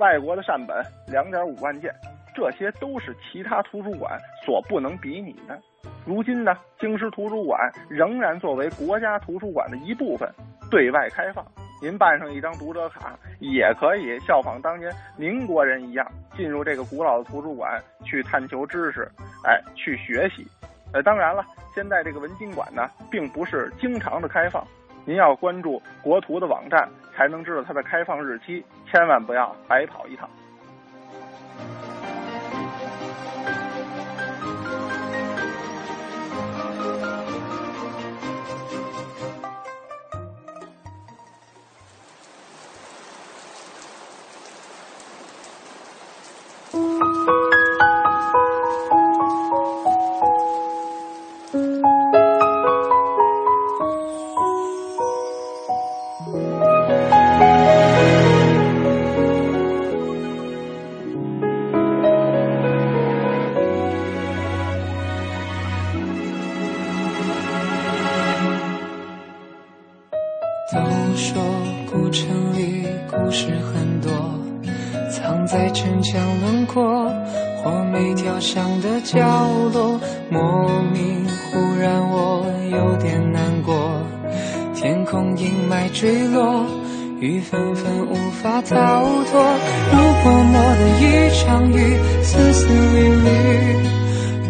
Speaker 13: 外国的善本两点五万件，这些都是其他图书馆所不能比拟的。如今呢，京师图书馆仍然作为国家图书馆的一部分对外开放。您办上一张读者卡，也可以效仿当年民国人一样，进入这个古老的图书馆去探求知识，哎，去学习。呃，当然了，现在这个文津馆呢，并不是经常的开放，您要关注国图的网站，才能知道它的开放日期，千万不要白跑一趟。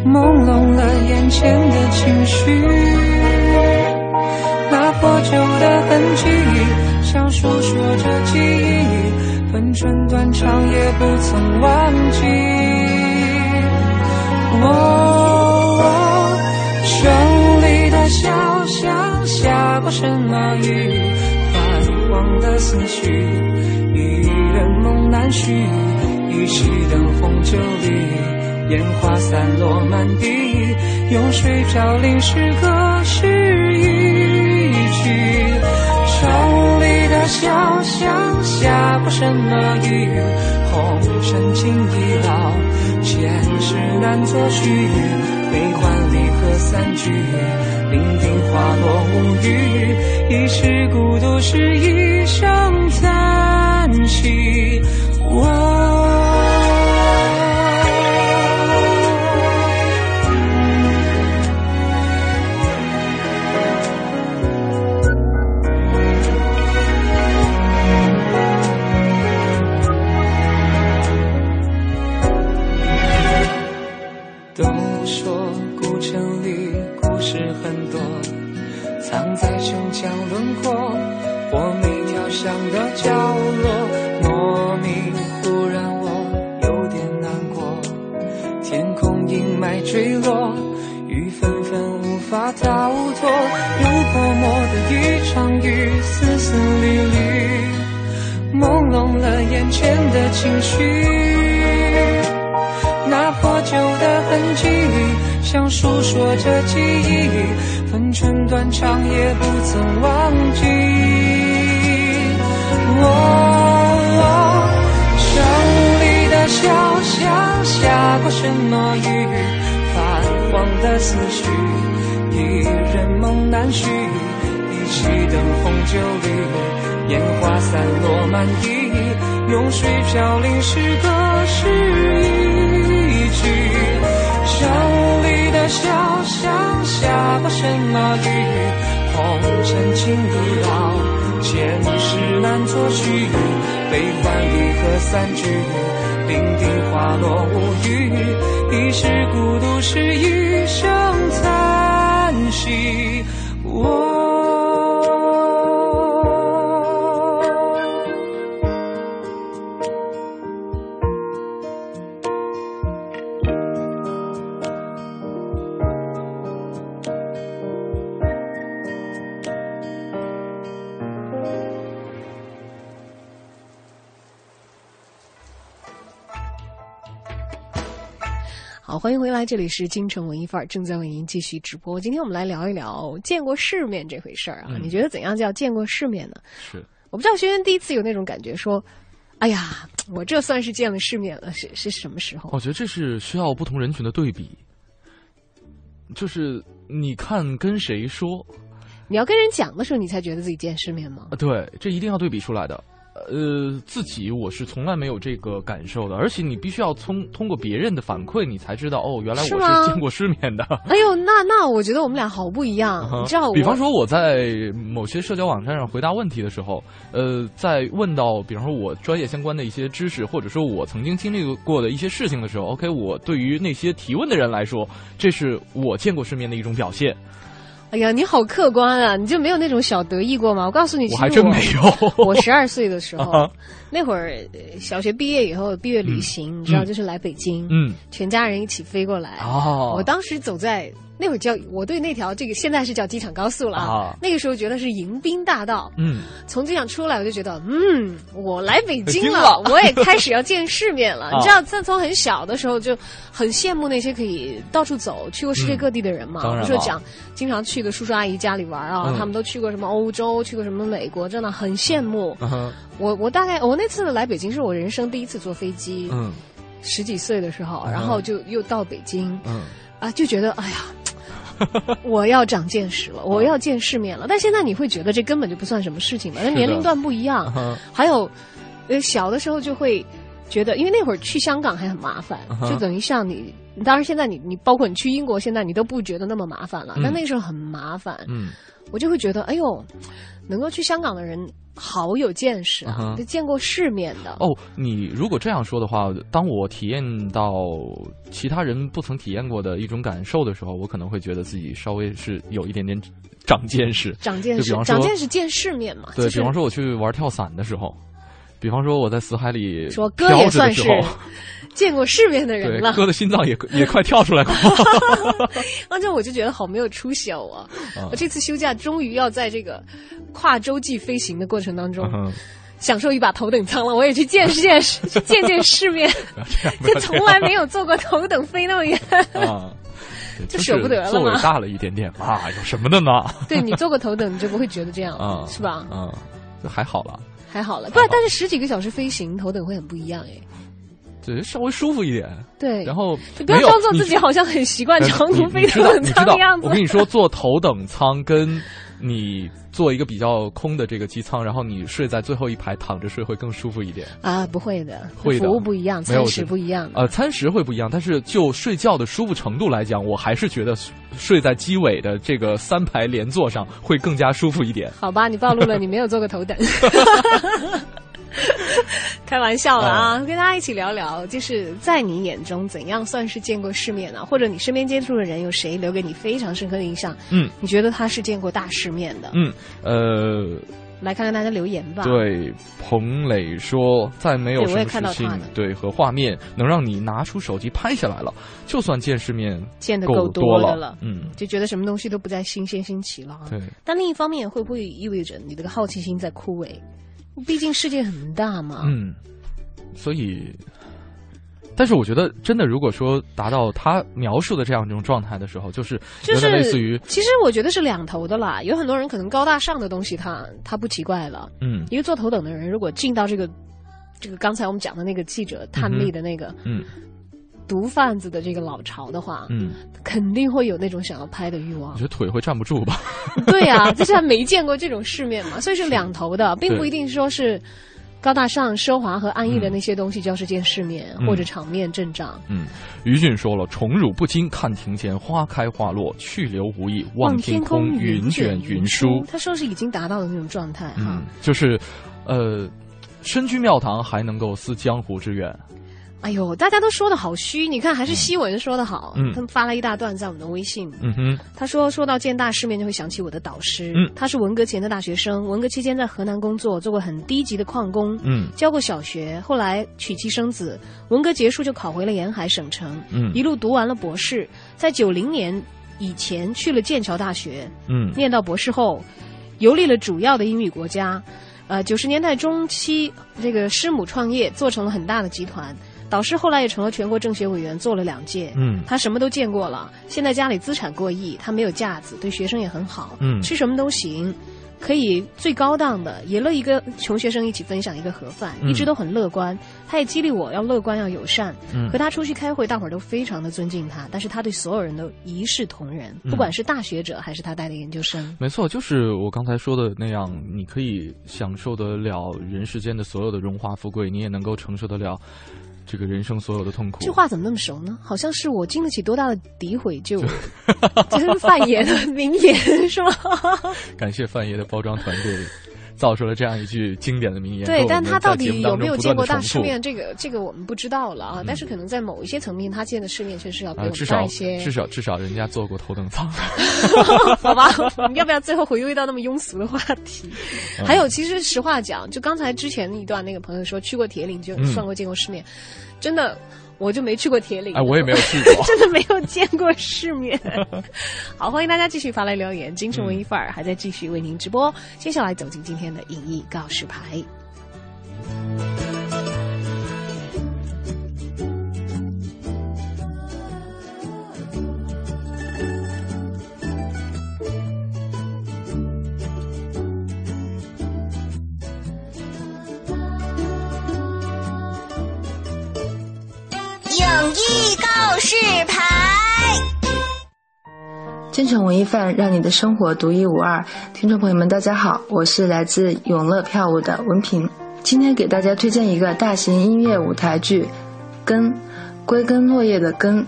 Speaker 14: 朦胧了眼前的情绪。那破旧的痕迹，像诉说着记忆，分寸断肠也不曾忘记。哦，城里的小巷下过什么雨？泛黄的思绪，一人梦难续。一袭灯红酒绿，烟花散落满地，用水飘零诗歌是一句。城里的小巷下过什么雨？红尘情已老，前世难作续。悲欢离合散聚，伶仃花落无语。一世孤独是一声叹息。我前世难作序。悲欢离合散聚，零丁花落无语。一世孤独是一生叹息。
Speaker 2: 我，这里是京城文艺范儿，正在为您继续直播。今天我们来聊一聊见过世面这回事儿啊。
Speaker 1: 嗯
Speaker 2: 你觉得怎样叫见过世面呢？
Speaker 1: 是
Speaker 2: 我不知道轩轩第一次有那种感觉，说：“哎呀，我这算是见了世面了。是”是什么时候？
Speaker 1: 我觉得这是需要不同人群的对比，就是你看跟谁说
Speaker 2: 你要跟人讲的时候，你才觉得自己见世面吗？
Speaker 1: 啊？对，这一定要对比出来的。呃，自己我是从来没有这个感受的，而且你必须要通通过别人的反馈，你才知道哦，原来我
Speaker 2: 是
Speaker 1: 见过世面的。
Speaker 2: 哎呦，那那我觉得我们俩好不一样。你知道我，
Speaker 1: 比方说我在某些社交网站上回答问题的时候，呃，在问到比方说我专业相关的一些知识，或者说我曾经经历过的一些事情的时候，OK，我对于那些提问的人来说，这是我见过世面的一种表现。
Speaker 2: 哎呀，你好客观啊！你就没有那种小得意过吗？我告诉你，
Speaker 1: 我还真没有。
Speaker 2: 我十二岁的时候
Speaker 1: 啊，
Speaker 2: 那会儿呃小学毕业以后毕业旅行，你知道，就是来北京，
Speaker 1: 嗯，
Speaker 2: 全家人一起飞过来。
Speaker 1: 哦，
Speaker 2: 我当时走在那会儿叫我对那条这个现在是叫机场高速了
Speaker 1: 啊，
Speaker 2: 那个时候觉得是迎宾大道。
Speaker 1: 嗯，
Speaker 2: 从机场出来我就觉得，嗯，我来北京
Speaker 1: 京
Speaker 2: 了，我也开始要见世面了。
Speaker 1: 啊
Speaker 2: 你知道，自从很小的时候就很羡慕那些可以到处走、去过世界各地的人嘛。
Speaker 1: 嗯当然了
Speaker 2: 比如说讲经常去的叔叔阿姨家里玩啊，
Speaker 1: 嗯
Speaker 2: 他们都去过什么欧洲，去过什么美国，真的很羡慕。
Speaker 1: 嗯
Speaker 2: 我我大概我那次来北京是我人生第一次坐飞机，
Speaker 1: 嗯
Speaker 2: 十几岁的时候，
Speaker 1: 嗯
Speaker 2: 然后就又到北京，
Speaker 1: 嗯
Speaker 2: 啊，就觉得哎呀。我要长见识了，我要见世面了。但现在你会觉得这根本就不算什么事情嘛，那年龄段不一样。
Speaker 1: 嗯
Speaker 2: 还有，呃，小的时候就会觉得，因为那会儿去香港还很麻烦就等于像你，当然现在你你包括你去英国，现在你都不觉得那么麻烦了，
Speaker 1: 嗯
Speaker 2: 但那时候很麻烦。
Speaker 1: 嗯，
Speaker 2: 我就会觉得，哎呦，能够去香港的人好有见识啊，就见过世面的。
Speaker 1: 哦，你如果这样说的话，当我体验到其他人不曾体验过的一种感受的时候，我可能会觉得自己稍微是有一点点长见识，
Speaker 2: 长见识长见识，见世面嘛。
Speaker 1: 对
Speaker 2: 就是
Speaker 1: 比方说我去玩跳伞的时候，比方说我在死海里
Speaker 2: 说哥也算是 见过世面的人了。
Speaker 1: 哥的心脏也也快跳出来过。
Speaker 2: 那这我就觉得好没有出息哦！我、这次休假终于要在这个跨洲际飞行的过程当中。
Speaker 1: 嗯
Speaker 2: 享受一把头等舱了，我也去见识见识，去 见见世面，从来没有坐过头等飞那么远。就
Speaker 1: 就
Speaker 2: 舍不得了
Speaker 1: 座位
Speaker 2: 嘛
Speaker 1: 大了一点点啊，有什么的呢？
Speaker 2: 对你坐过头等，你就不会觉得这样，
Speaker 1: 啊，
Speaker 2: 是吧？
Speaker 1: 嗯，就还好了，
Speaker 2: 还好了，不然但是十几个小时飞行，头等会很不一样哎。
Speaker 1: 对，稍微舒服一点。
Speaker 2: 对，
Speaker 1: 然后
Speaker 2: 你不要
Speaker 1: 没有你
Speaker 2: 当做自己好像很习惯
Speaker 1: 呃
Speaker 2: 长途飞
Speaker 1: 你你知道
Speaker 2: 头等
Speaker 1: 你知道
Speaker 2: 舱的样子。
Speaker 1: 我跟你说，坐头等舱跟你做一个比较空的这个机舱，然后你睡在最后一排躺着睡会更舒服一点。
Speaker 2: 啊，不会的，
Speaker 1: 会的
Speaker 2: 服务不一样，餐食不一样。
Speaker 1: 呃，餐食会不一样，但是就睡觉的舒服程度来讲，我还是觉得睡在机尾的这个三排连座上会更加舒服一点。
Speaker 2: 好吧，你暴露了你没有坐过头等。开玩笑了啊！跟大家一起聊聊，就是在你眼中怎样算是见过世面呢、或者你身边接触的人有谁留给你非常深刻的印象？
Speaker 1: 嗯，
Speaker 2: 你觉得他是见过大世面的？
Speaker 1: 嗯，呃，
Speaker 2: 来看看大家留言吧。，
Speaker 1: 对，彭磊说，再没有什么事情对和画面能让你拿出手机拍下来了，就算见世面
Speaker 2: 见的
Speaker 1: 够
Speaker 2: 够多的
Speaker 1: 了
Speaker 2: 了，
Speaker 1: 嗯，
Speaker 2: 就觉得什么东西都不再新鲜新奇了啊。
Speaker 1: 对，
Speaker 2: 但另一方面，会不会意味着你这个好奇心在枯萎？毕竟世界很大嘛。
Speaker 1: 嗯，所以，但是我觉得真的，如果说达到他描述的这样一种状态的时候，就是
Speaker 2: 就是
Speaker 1: 类似于，
Speaker 2: 其实我觉得是两头的啦。有很多人可能高大上的东西他，他不奇怪了。
Speaker 1: 嗯
Speaker 2: 一个做头等的人，如果进到这个这个刚才我们讲的那个记者探秘的那个
Speaker 1: 嗯
Speaker 2: 毒贩子的这个老巢的话，
Speaker 1: 嗯，
Speaker 2: 肯定会有那种想要拍的欲望
Speaker 1: 我觉。得腿会站不住吧？
Speaker 2: 对呀、就是他没见过这种世面嘛，所以是两头的，并不一定说是高大上、奢华和安逸的那些东西就是见世面、
Speaker 1: 嗯
Speaker 2: 或者场面阵仗。
Speaker 1: 嗯，于俊说了：“宠辱不惊，看庭前花开花落，去留无意，望天空云卷云舒。
Speaker 2: 他说是已经达到了那种状态哈。
Speaker 1: 嗯，就是，呃，身居庙堂还能够思江湖之远。
Speaker 2: 哎呦，大家都说的好虚，你看还是西文说的好。
Speaker 1: 嗯
Speaker 2: 他们发了一大段在我们的微信。
Speaker 1: 嗯哼，
Speaker 2: 他说：“说到见大世面，就会想起我的导师。
Speaker 1: 嗯
Speaker 2: 他是文革前的大学生，文革期间在河南工作，做过很低级的矿工，
Speaker 1: 嗯
Speaker 2: 教过小学，后来娶妻生子。文革结束就考回了沿海省城，
Speaker 1: 嗯
Speaker 2: 一路读完了博士，在九零年以前去了剑桥大学，
Speaker 1: 嗯
Speaker 2: 念到博士后，游历了主要的英语国家。呃，九十年代中期，这个师母创业，做成了很大的集团。导师后来也成了全国政协委员，做了两届。
Speaker 1: 嗯
Speaker 2: 他什么都见过了。现在家里资产过亿，他没有架子，对学生也很好。
Speaker 1: 嗯
Speaker 2: 吃什么都行，可以最高档的，也乐意跟穷学生一起分享一个盒饭，
Speaker 1: 嗯
Speaker 2: 一直都很乐观。他也激励我要乐观，要友善。
Speaker 1: 嗯
Speaker 2: 和他出去开会，大伙儿都非常的尊敬他，但是他对所有人都一视同仁，
Speaker 1: 嗯
Speaker 2: 不管是大学者还是他带的研究生。
Speaker 1: 没错，就是我刚才说的那样，你可以享受得了人世间的所有的荣华富贵，你也能够承受得了这个人生所有的痛苦。
Speaker 2: 这话怎么那么熟呢？好像是我经得起多大的诋毁就，这是范爷的名言是吗？
Speaker 1: 感谢范爷的包装团队，造出了这样一句经典的名言。
Speaker 2: 对，但他到底有没有见过大世面？这个这个我们不知道了啊。
Speaker 1: 嗯
Speaker 2: 但是可能在某一些层面，他见的世面确实要比我
Speaker 1: 啊，
Speaker 2: 们
Speaker 1: 至少
Speaker 2: 大一些。
Speaker 1: 至少至少人家坐过头等舱。
Speaker 2: 好吧，我们要不要最后回归到那么庸俗的话题？
Speaker 1: 嗯
Speaker 2: 还有，其实实话讲，就刚才之前一段那个朋友说去过铁岭就
Speaker 1: 嗯
Speaker 2: 算过见过世面，真的。我就没去过铁岭，
Speaker 1: 哎我也没有 去过
Speaker 2: 真的没有见过世面。好，欢迎大家继续发来留言，京城文艺范儿还在继续为您直播。接下来走进今天的影艺告示牌。
Speaker 15: 影艺告示牌。
Speaker 16: 京城文艺范，让你的生活独一无二。听众朋友们，大家好，我是来自永乐票务的文平。今天给大家推荐一个大型音乐舞台剧《根》，归根落叶的根。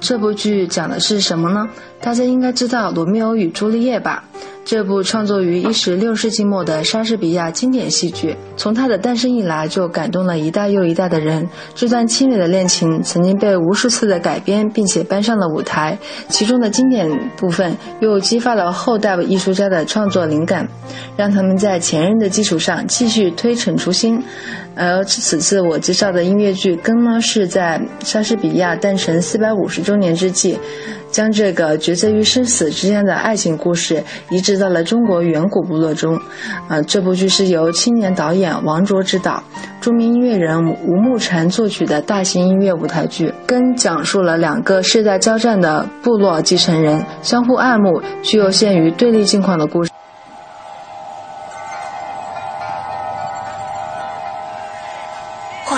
Speaker 16: 这部剧讲的是什么呢？大家应该知道《罗密欧与朱丽叶》吧？这部创作于一十六世纪末的莎士比亚经典戏剧，从它的诞生以来就感动了一代又一代的人。这段凄美的恋情曾经被无数次的改编，并且搬上了舞台，其中的经典部分又激发了后代艺术家的创作灵感，让他们在前任的基础上继续推陈出新。而此次我介绍的音乐剧《根》呢，是在莎士比亚诞辰四百五十周年之际。将这个抉择于生死之间的爱情故事移植到了中国远古部落中。呃，这部剧是由青年导演王卓执导，著名音乐人吴慕禅作曲的大型音乐舞台剧，跟讲述了两个世代交战的部落继承人相互爱慕却又陷于对立境况的故事。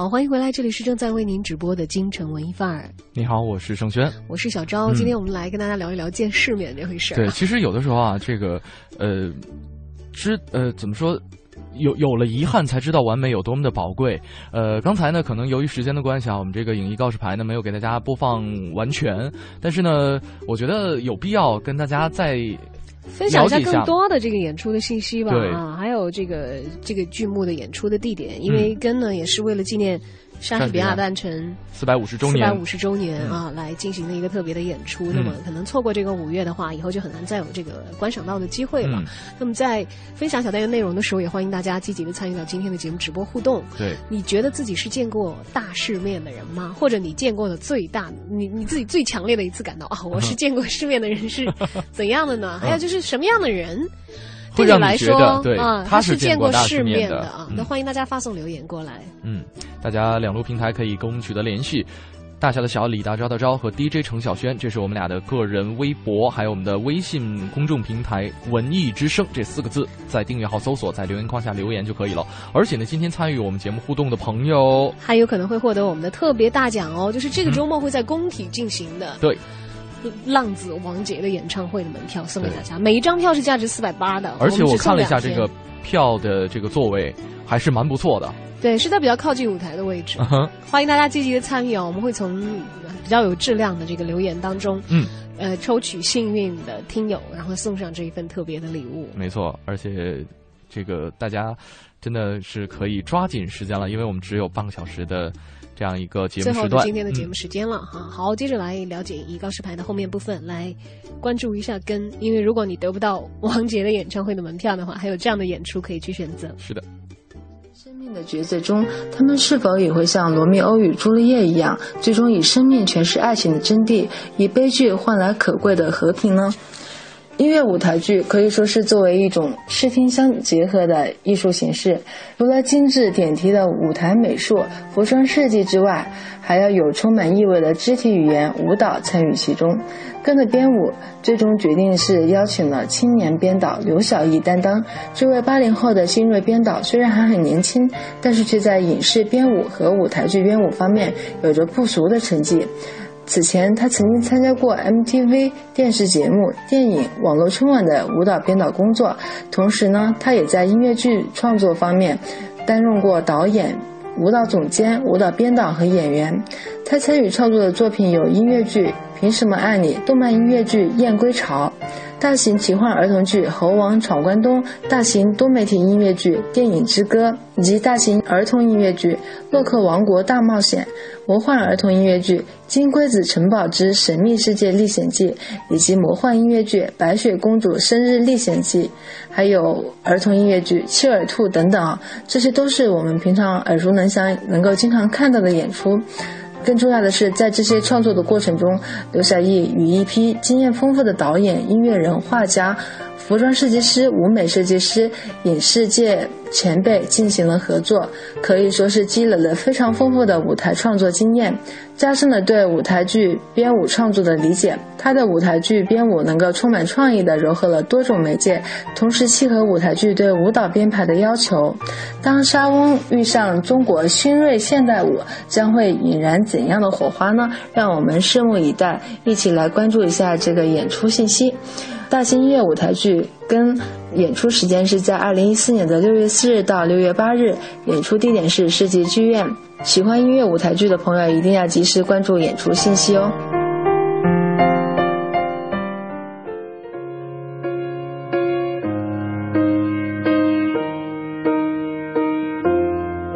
Speaker 2: 好，欢迎回来，这里是正在为您直播的京城文艺范儿。
Speaker 1: 你好，我是盛轩，
Speaker 2: 我是小昭。今天我们来跟大家聊一聊见世面这回事。
Speaker 1: 对，其实有的时候啊，这个呃，知呃怎么说，有有了遗憾才知道完美有多么的宝贵。呃，刚才呢，可能由于时间的关系啊，我们这个影艺告示牌呢没有给大家播放完全，但是呢，我觉得有必要跟大家再。
Speaker 2: 分享一下更多的这个演出的信息吧啊，还有这个这个剧目的演出的地点，因为根呢也是为了纪念。莎士比亚诞辰
Speaker 1: 四百五十周年，
Speaker 2: 四百五十周年啊，来进行的一个特别的演出。那么可能错过这个五月的话，以后就很难再有这个观赏到的机会了。那么在分享小单元内容的时候，也欢迎大家积极的参与到今天的节目直播互动。
Speaker 1: 对，
Speaker 2: 你觉得自己是见过大世面的人吗？或者你见过的最大，你你自己最强烈的一次感到啊，我是见过世面的人是怎样的呢？还有就是什么样的人？对你觉得，
Speaker 1: 对
Speaker 2: 啊，
Speaker 1: 他是
Speaker 2: 见
Speaker 1: 过
Speaker 2: 世面
Speaker 1: 的
Speaker 2: 啊。那欢迎大家发送留言过来。
Speaker 1: 嗯，大家两路平台可以跟我们取得联系。大小的小李大钊的钊和 DJ 程晓轩，这是我们俩的个人微博，还有我们的微信公众平台“文艺之声”这四个字，在订阅号搜索，在留言框下留言就可以了。而且呢，今天参与我们节目互动的朋友，
Speaker 2: 还有可能会获得我们的特别大奖哦，就是这个周末会在工体进行的。
Speaker 1: 对。
Speaker 2: 浪子王杰的演唱会的门票送给大家，每一张票是价值四百八的，
Speaker 1: 而且我看了一下这个票的这个座位还是蛮不错的。
Speaker 2: 对，是在比较靠近舞台的位置。欢迎大家积极的参与啊，我们会从比较有质量的这个留言当中，
Speaker 1: 嗯，
Speaker 2: 呃，抽取幸运的听友，然后送上这一份特别的礼物。
Speaker 1: 没错，而且这个大家真的是可以抓紧时间了，因为我们只有半个小时的。这样一个节目时段，
Speaker 2: 今天的节目时间了哈。好，接着来了解一告示牌的后面部分，来关注一下跟。因为如果你得不到王杰的演唱会的门票的话，还有这样的演出可以去选择。
Speaker 1: 是的，
Speaker 16: 生命的抉择中，他们是否也会像罗密欧与朱丽叶一样，最终以生命诠释爱情的真谛，以悲剧换来可贵的和平呢？音乐舞台剧可以说是作为一种视听相结合的艺术形式，除了精致点题的舞台美术、服装设计之外，还要有充满意味的肢体语言、舞蹈参与其中。跟着编舞，最终决定是邀请了青年编导刘晓艺担当。这位八零后的新锐编导虽然还很年轻，但是却在影视编舞和舞台剧编舞方面有着不俗的成绩。此前，他曾经参加过 MTV 电视节目、电影、网络春晚的舞蹈编导工作。同时呢，他也在音乐剧创作方面担任过导演、舞蹈总监、舞蹈编导和演员。他参与创作的作品有音乐剧《凭什么爱你》、动漫音乐剧《燕归巢》。大型奇幻儿童剧《猴王闯关东》、大型多媒体音乐剧《电影之歌》，以及大型儿童音乐剧《洛克王国大冒险》、魔幻儿童音乐剧《金龟子城堡之神秘世界历险记》，以及魔幻音乐剧《白雪公主生日历险记》，还有儿童音乐剧《切尔兔》等等，这些都是我们平常耳熟能详、能够经常看到的演出。更重要的是，在这些创作的过程中，刘晓艺与一批经验丰富的导演、音乐人、画家、服装设计师、舞美设计师、影视界前辈进行了合作，可以说是积累了非常丰富的舞台创作经验，加深了对舞台剧编舞创作的理解。他的舞台剧编舞能够充满创意的糅合了多种媒介，同时契合舞台剧对舞蹈编排的要求。当莎翁遇上中国新锐现代舞，将会引燃怎样的火花呢？让我们拭目以待，一起来关注一下这个演出信息。大型音乐舞台剧跟演出时间是在二零一四年的六月四日到六月八日，演出地点是世纪剧院。喜欢音乐舞台剧的朋友一定要及时关注演出信息哦。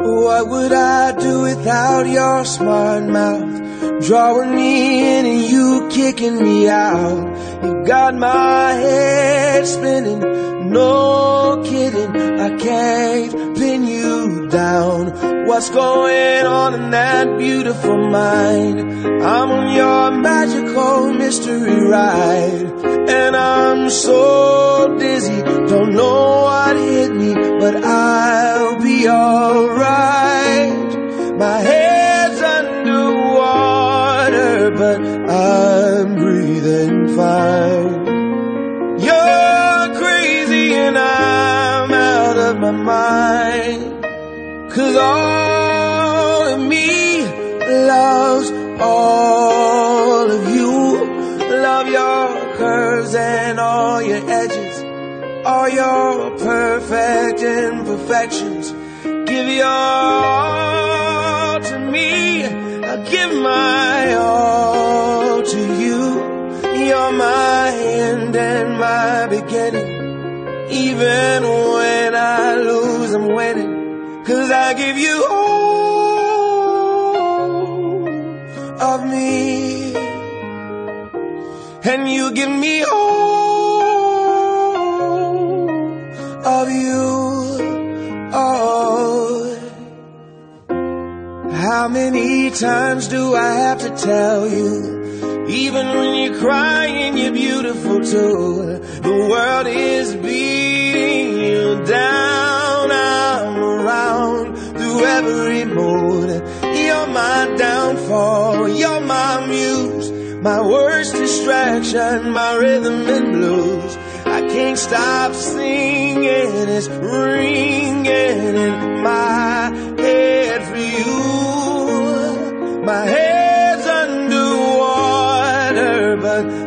Speaker 17: What would I do without your smart mouth? Drawing me in and you kicking me out. Got my head spinning, no kidding. I can't pin you down. What's going on in that beautiful mind? I'm on your magical mystery ride. And I'm so dizzy, don't know what hit me, but I'll be alright. My head's underwater, but I'm breathing fine. You're crazy and I'm out of my mind. Cause all of me loves all of you. Love your curves and all your edges, all your perfect imperfections. Give your all to me. I give my all to you. You're my end and my beginning. Even when I lose, I'm winning. Cause I give you all of me. And you give me all of you. Oh. How many times do I have to tell you? Even when you're crying, you're beautiful too. The world is beating you down. I'm around through every mood. You're my downfall. You're my muse. My worst distraction, my rhythm and blues. I can't stop singing. It's ringing in my head for you. My head's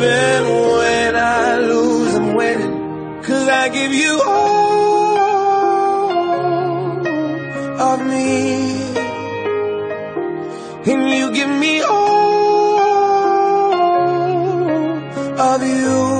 Speaker 17: Even when I lose, I'm winning. Cause I give you all of me. And you give me all of you.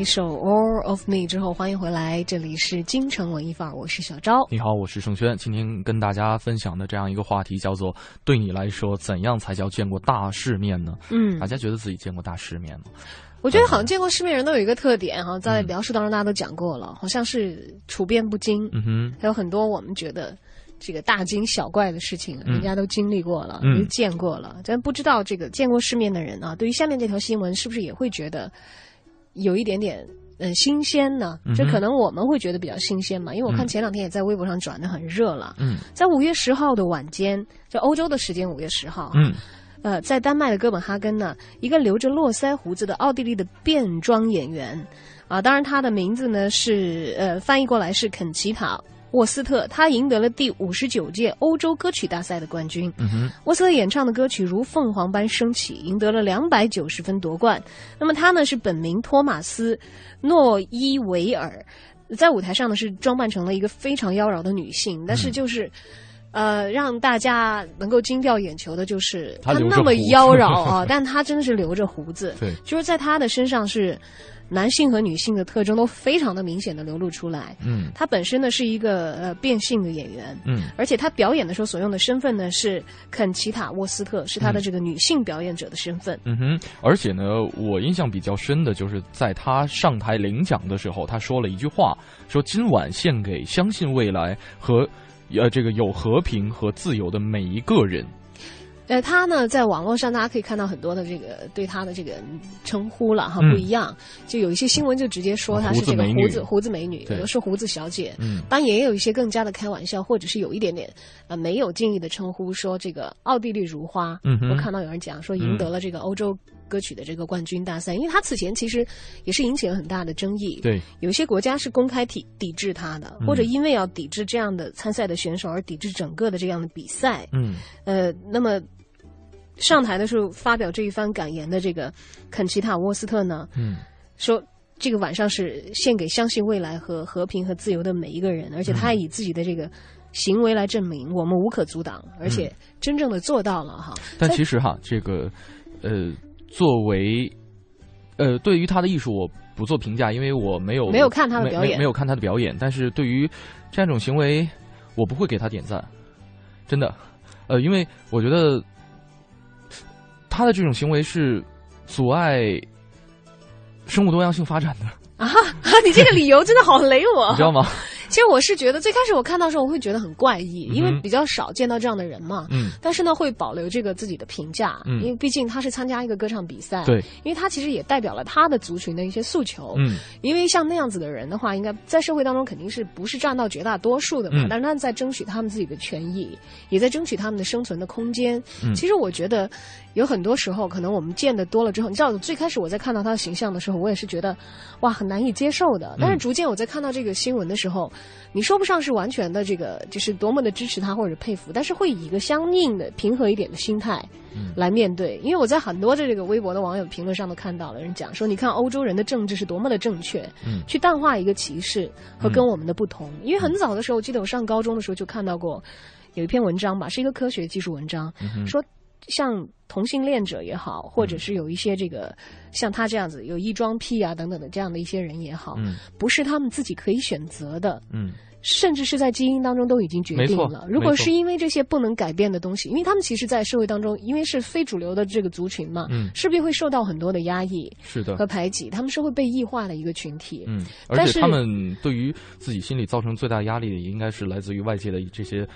Speaker 2: 一首《All of Me》之后，欢迎回来，这里是京城文艺范儿，我是小昭。
Speaker 1: 你好，我是盛轩。今天跟大家分享的这样一个话题叫做“对你来说，怎样才叫见过大世面呢？”
Speaker 2: 嗯
Speaker 1: 大家觉得自己见过大世面吗？
Speaker 2: 我觉得好像见过世面人都有一个特点哈，在描述当中大家都讲过了，好像是处变不惊，
Speaker 1: 嗯哼，
Speaker 2: 还有很多我们觉得这个大惊小怪的事情，
Speaker 1: 嗯
Speaker 2: 人家都经历过了，
Speaker 1: 嗯
Speaker 2: 也见过了。咱不知道这个见过世面的人啊，对于下面这条新闻是不是也会觉得有一点点。嗯，新鲜呢？
Speaker 1: 嗯哼
Speaker 2: 这可能我们会觉得比较新鲜嘛，因为我看
Speaker 1: 嗯
Speaker 2: 前两天也在微博上转的很热了。
Speaker 1: 嗯
Speaker 2: 在五月十号的晚间，就欧洲的时间五月十号，
Speaker 1: 嗯，
Speaker 2: 呃，在丹麦的哥本哈根呢，一个留着络腮胡子的奥地利的变装演员，啊，当然他的名字呢是呃翻译过来是肯奇塔沃斯特，他赢得了第五十九届欧洲歌曲大赛的冠军。
Speaker 1: 嗯哼，
Speaker 2: 沃斯特演唱的歌曲如凤凰般升起，赢得了两百九十分夺冠。那么他呢是本名托马斯诺伊维尔，在舞台上呢是装扮成了一个非常妖娆的女性，但是就是。呃，让大家能够惊掉眼球的就是
Speaker 1: 他
Speaker 2: 那么妖娆啊，但他真的是留着胡子，
Speaker 1: 对
Speaker 2: 就是在他的身上是男性和女性的特征都非常的明显的流露出来。
Speaker 1: 嗯
Speaker 2: 他本身呢是一个呃变性的演员，
Speaker 1: 嗯
Speaker 2: 而且他表演的时候所用的身份呢是肯奇塔沃斯特，是他的这个女性表演者的身份。
Speaker 1: 嗯哼，而且呢，我印象比较深的就是在他上台领奖的时候，他说了一句话，说今晚献给相信未来和呃这个有和平和自由的每一个人。
Speaker 2: 呃，她呢，在网络上大家可以看到很多的这个对她的这个称呼了哈，
Speaker 1: 嗯
Speaker 2: 不一样。就有一些新闻就直接说她是这个
Speaker 1: 胡子
Speaker 2: 胡子美女，
Speaker 1: 对
Speaker 2: 有的是胡子小姐。
Speaker 1: 嗯
Speaker 2: 当然也有一些更加的开玩笑，或者是有一点点呃没有敬意的称呼，说这个奥地利如花。
Speaker 1: 嗯哼
Speaker 2: 我看到有人讲说赢得了这个欧洲歌曲的这个冠军大赛，因为她此前其实也是引起了很大的争议。
Speaker 1: 对，
Speaker 2: 有一些国家是公开抵抵制她的，
Speaker 1: 嗯
Speaker 2: 或者因为要抵制这样的参赛的选手而抵制整个的这样的比赛。
Speaker 1: 嗯
Speaker 2: 呃，那么上台的时候发表这一番感言的这个肯奇塔沃斯特呢，
Speaker 1: 嗯
Speaker 2: 说这个晚上是献给相信未来和和平和自由的每一个人，而且他还以自己的这个行为来证明我们无可阻挡，而且真正的做到了哈。在
Speaker 1: 但其实哈，这个呃，作为呃，对于他的艺术，我不做评价，因为我没有
Speaker 2: 没有看他的表演
Speaker 1: 没没有看他的表演。但是对于这样一种行为，我不会给他点赞，真的。呃，因为我觉得他的这种行为是阻碍生物多样性发展的，
Speaker 2: 啊，你这个理由真的好雷我，
Speaker 1: 你知道吗？
Speaker 2: 其实我是觉得最开始我看到的时候，我会觉得很怪异，因为比较少见到这样的人嘛。
Speaker 1: 嗯。
Speaker 2: 但是呢，会保留这个自己的评价，
Speaker 1: 嗯。
Speaker 2: 因为毕竟他是参加一个歌唱比赛，
Speaker 1: 对，
Speaker 2: 因为他其实也代表了他的族群的一些诉求，
Speaker 1: 嗯，
Speaker 2: 因为像那样子的人的话，应该在社会当中肯定是不是占到绝大多数的嘛，
Speaker 1: 嗯。
Speaker 2: 但是他在争取他们自己的权益，也在争取他们的生存的空间。
Speaker 1: 嗯。
Speaker 2: 其实我觉得有很多时候，可能我们见的多了之后，你知道，最开始我在看到他的形象的时候，我也是觉得哇很难以接受的，但是逐渐我在看到这个新闻的时候，你说不上是完全的这个就是多么的支持他或者佩服，但是会以一个相应的平和一点的心态。来面对，因为我在很多的这个微博的网友评论上都看到了人讲说，你看欧洲人的政治是多么的正确，
Speaker 1: 嗯。
Speaker 2: 去淡化一个歧视和跟我们的不同。因为很早的时候，我记得我上高中的时候就看到过有一篇文章吧，是一个科学技术文章，
Speaker 1: 嗯
Speaker 2: 说像同性恋者也好，或者是有一些这个像他这样子有异装癖啊等等的这样的一些人也好，
Speaker 1: 嗯。
Speaker 2: 不是他们自己可以选择的，
Speaker 1: 嗯。
Speaker 2: 甚至是在基因当中都已经决定了。如果是因为这些不能改变的东西，因为他们其实，在社会当中，因为是非主流的这个族群嘛，
Speaker 1: 嗯
Speaker 2: 势必会受到很多的压抑
Speaker 1: 是的
Speaker 2: 和排挤，他们是会被异化的一个群体。
Speaker 1: 嗯，
Speaker 2: 但是
Speaker 1: 而且他们对于自己心里造成最大压力的，也应该是来自于外界的这些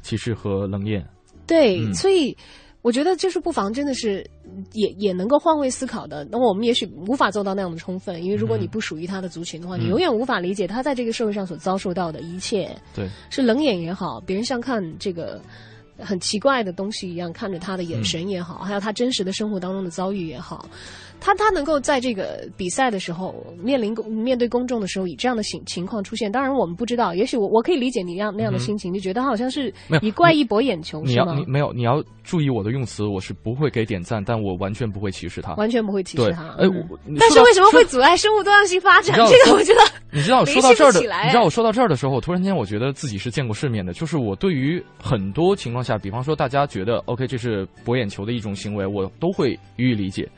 Speaker 1: 歧视和冷眼。
Speaker 2: 对，
Speaker 1: 嗯。
Speaker 2: 所以我觉得就是不妨真的是也也能够换位思考的。那么我们也许无法做到那样的充分，因为如果你不属于他的族群的话，
Speaker 1: 嗯
Speaker 2: 你永远无法理解他在这个社会上所遭受到的一切，
Speaker 1: 对，
Speaker 2: 是冷眼也好，别人像看这个。很奇怪的东西一样看着他的眼神也好，还有他真实的生活当中的遭遇也好，他他能够在这个比赛的时候面临公面对公众的时候以这样的情情况出现，当然我们不知道，也许我我可以理解你那样那样的心情，就觉得他好像是以怪异博眼球，
Speaker 1: 你要你没有，你要注意我的用词，我是不会给点赞，但我完全不会歧视他，
Speaker 2: 完全不会歧视他。
Speaker 1: 哎，
Speaker 2: 嗯
Speaker 1: 我
Speaker 2: 但是为什么会阻碍生物多样性发展？这个我觉得
Speaker 1: 你知道说到这儿的，你知道我说到这儿的时候，我突然间我觉得自己是见过世面的。就是我对于很多情况下，比方说大家觉得 OK 这是博眼球的一种行为，我都会予以理解。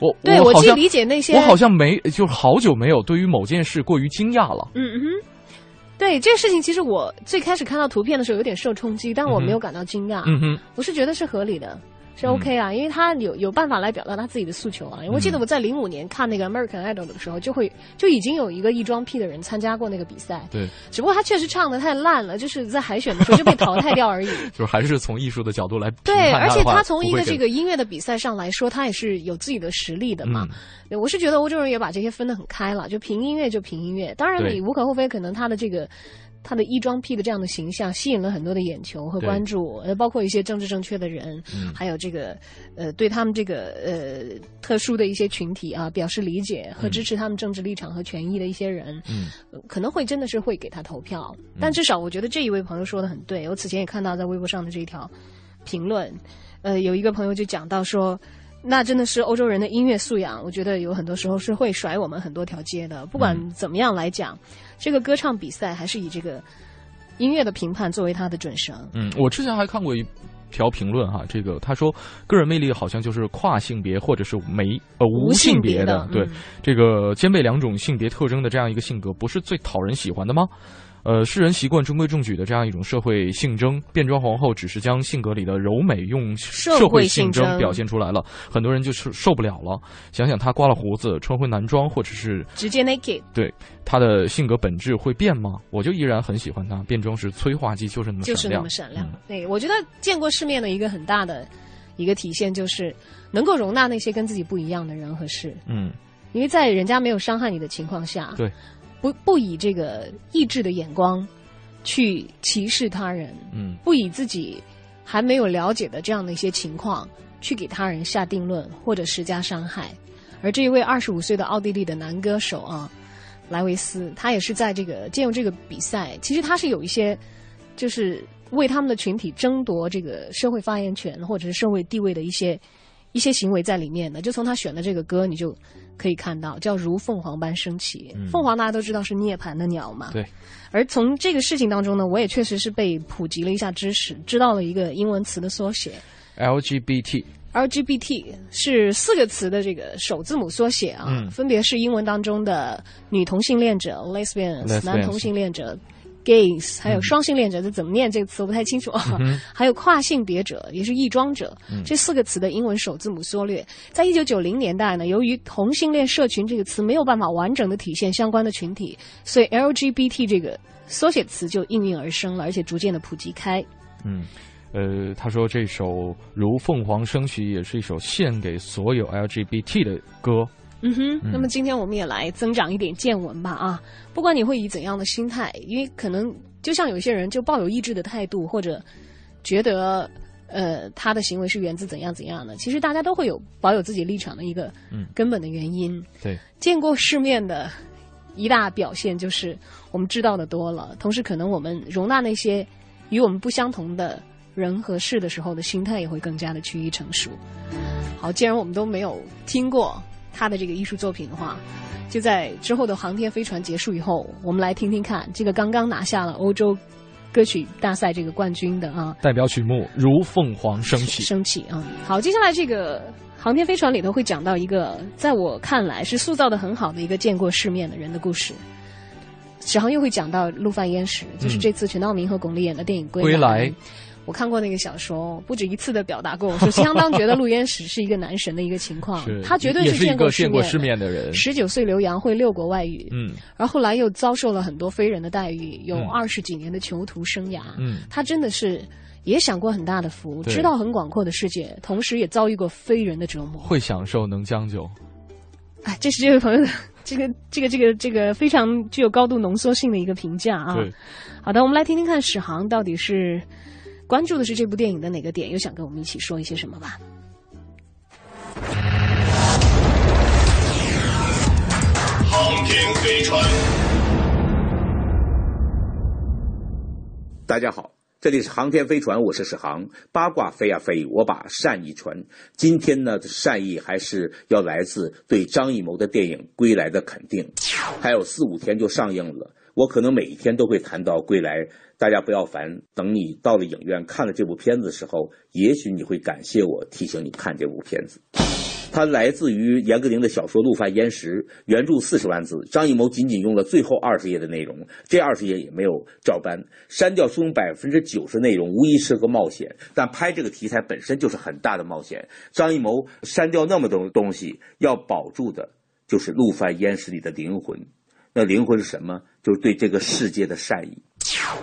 Speaker 1: 我
Speaker 2: 对我既
Speaker 1: 我好像
Speaker 2: 理解那些
Speaker 1: 我好像没就是好久没有对于某件事过于惊讶了。
Speaker 2: 嗯嗯哼，对这个事情，其实我最开始看到图片的时候有点受冲击，但我没有感到惊讶。
Speaker 1: 嗯哼，
Speaker 2: 我是觉得是合理的，是 OK 啊，因为他有有办法来表达他自己的诉求啊。我记得
Speaker 1: 嗯
Speaker 2: 我在零五年看那个 American Idol 的时候，就会就已经有一个异装癖的人参加过那个比赛，
Speaker 1: 对，
Speaker 2: 只不过他确实唱的太烂了，就是在海选的时候就被淘汰掉而已。
Speaker 1: 就是还是从艺术的角度来评
Speaker 2: 对，而且他从一个这个音乐的比赛上来说，他也是有自己的实力的嘛。
Speaker 1: 嗯
Speaker 2: 对我是觉得欧洲人也把这些分得很开了，就凭音乐就凭音乐。当然，你无可厚非，可能他的这个他的衣装癖的这样的形象吸引了很多的眼球和关注，呃，包括一些政治正确的人，
Speaker 1: 嗯
Speaker 2: 还有这个呃对他们这个呃特殊的一些群体啊表示理解和支持他们政治立场和权益的一些人，
Speaker 1: 嗯
Speaker 2: 呃可能会真的是会给他投票。但至少我觉得这一位朋友说的很对，我此前也看到在微博上的这一条评论，呃，有一个朋友就讲到说。那真的是欧洲人的音乐素养，我觉得有很多时候是会甩我们很多条街的。不管怎么样来讲，这个歌唱比赛还是以这个音乐的评判作为他的准绳。
Speaker 1: 嗯，我之前还看过一条评论哈，这个他说个人魅力好像就是跨性别或者是没呃无性别的，对、
Speaker 2: 无性别的嗯
Speaker 1: 这个兼备两种性别特征的这样一个性格，不是最讨人喜欢的吗？呃，世人习惯中规中矩的这样一种社会性征，变装皇后只是将性格里的柔美用
Speaker 2: 社
Speaker 1: 社会
Speaker 2: 会性征
Speaker 1: 表现出来了，很多人就是受不了了。想想她刮了胡子，穿回男装，或者是
Speaker 2: 直接 naked，
Speaker 1: 对她的性格本质会变吗？我就依然很喜欢她，变装时催化剂就是那么
Speaker 2: 就是那
Speaker 1: 闪亮，
Speaker 2: 么闪亮。
Speaker 1: 嗯
Speaker 2: 对，我觉得见过世面的一个很大的一个体现，就是能够容纳那些跟自己不一样的人和事。
Speaker 1: 嗯，
Speaker 2: 因为在人家没有伤害你的情况下，
Speaker 1: 对，
Speaker 2: 不不以这个意志的眼光去歧视他人，
Speaker 1: 嗯
Speaker 2: 不以自己还没有了解的这样的一些情况去给他人下定论或者施加伤害。而这一位二十五岁的奥地利的男歌手啊，莱维斯，他也是在这个借用这个比赛，其实他是有一些就是为他们的群体争夺这个社会发言权或者是社会地位的一些一些行为在里面的。就从他选的这个歌，你就可以看到，叫“如凤凰般升起”。
Speaker 1: 嗯
Speaker 2: 凤凰大家都知道是涅槃的鸟嘛，
Speaker 1: 对。
Speaker 2: 而从这个事情当中呢，我也确实是被普及了一下知识，知道了一个英文词的缩写。LGBT，LGBT 是四个词的这个首字母缩写啊，
Speaker 1: 嗯
Speaker 2: 分别是英文当中的女同性恋者 Lesbians 男同性恋者 gays，还有双性恋者，这怎么念这个词我不太清楚啊。
Speaker 1: 嗯
Speaker 2: 还有跨性别者，也是异装者，
Speaker 1: 嗯
Speaker 2: 这四个词的英文首字母缩略，在一九九零年代呢，由于同性恋社群这个词没有办法完整的体现相关的群体，所以 LGBT 这个缩写词就应运而生了，而且逐渐的普及开。
Speaker 1: 嗯，呃，他说这首《如凤凰升起》也是一首献给所有 LGBT 的歌。
Speaker 2: 嗯哼，
Speaker 1: 嗯
Speaker 2: 那么今天我们也来增长一点见闻吧啊！不管你会以怎样的心态，因为可能就像有些人就抱有意志的态度，或者觉得呃他的行为是源自怎样怎样的，其实大家都会有保有自己立场的一个
Speaker 1: 嗯
Speaker 2: 根本的原因。
Speaker 1: 对，
Speaker 2: 见过世面的一大表现就是我们知道的多了，同时可能我们容纳那些与我们不相同的人和事的时候的心态也会更加的趋于成熟。好，既然我们都没有听过他的这个艺术作品的话，就在之后的航天飞船结束以后，我们来听听看这个刚刚拿下了欧洲歌曲大赛这个冠军的啊，
Speaker 1: 代表曲目《如凤凰升起》。
Speaker 2: 升起啊！好，接下来这个航天飞船里头会讲到一个，在我看来是塑造的很好的一个见过世面的人的故事。史航又会讲到陆犯焉识，就是这次陈道明和巩俐演的电影《
Speaker 1: 归来》。
Speaker 2: 我看过那个小说，不止一次的表达过，我说相当觉得陆焉识是一个男神的一个情况，他绝对
Speaker 1: 是
Speaker 2: 见
Speaker 1: 过见过世
Speaker 2: 面
Speaker 1: 面的人。
Speaker 2: 十九岁留洋，会六国外语，
Speaker 1: 嗯，
Speaker 2: 而后后来又遭受了很多非人的待遇，有
Speaker 1: 嗯
Speaker 2: 二十几年的囚徒生涯，
Speaker 1: 嗯
Speaker 2: 他真的是也享过很大的福，知道很广阔的世界，同时也遭遇过非人的折磨。
Speaker 1: 会享受，能将就。
Speaker 2: 哎，这是这位朋友的这个这个这个这个非常具有高度浓缩性的一个评价啊。好的，我们来听听看史航到底是关注的是这部电影的哪个点？又想跟我们一起说一些什么吧？
Speaker 18: 航天飞船。
Speaker 19: 大家好，这里是航天飞船，我是史航。八卦飞呀飞，我把善意传。今天呢，善意还是要来自对张艺谋的电影《归来》的肯定。还有四五天就上映了，我可能每一天都会谈到《归来》，大家不要烦。等你到了影院看了这部片子的时候，也许你会感谢我提醒你看这部片子。它来自于严歌苓的小说《陆犯焉识》，原著四十万字，张艺谋仅仅用了最后二十页的内容，这二十页也没有照搬，删掉书中百分之九十内容，无疑是个冒险。但拍这个题材本身就是很大的冒险，张艺谋删掉那么多东西，要保住的就是《陆犯焉识》里的灵魂。那灵魂是什么？就是对这个世界的善意。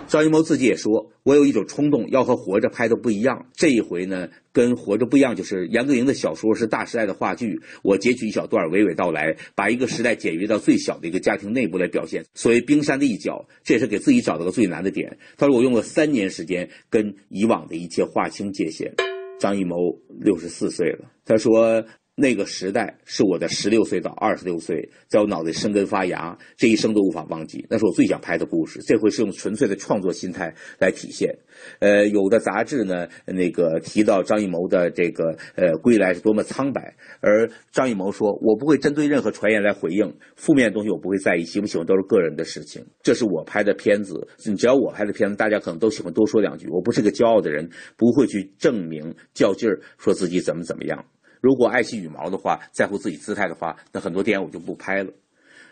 Speaker 19: 张艺谋自己也说：“我有一种冲动，要和活着拍的不一样。这一回呢，跟活着不一样，就是严歌苓的小说是大时代的话剧，我截取一小段，娓娓道来，把一个时代简约到最小的一个家庭内部来表现。所谓冰山的一角，这也是给自己找到个最难的点。他说我用了三年时间跟以往的一切划清界限。张艺谋六十四岁了，他说。”那个时代是我的十六岁到二十六岁，在我脑袋生根发芽，这一生都无法忘记。那是我最想拍的故事。这回是用纯粹的创作心态来体现。呃，有的杂志呢，那个提到张艺谋的这个呃归来是多么苍白，而张艺谋说：“我不会针对任何传言来回应负面的东西，我不会在意，喜不喜欢都是个人的事情。这是我拍的片子，你只要我拍的片子，大家可能都喜欢多说两句。我不是个骄傲的人，不会去证明较劲儿，说自己怎么怎么样。”如果爱惜羽毛的话，在乎自己姿态的话，那很多电影我就不拍了。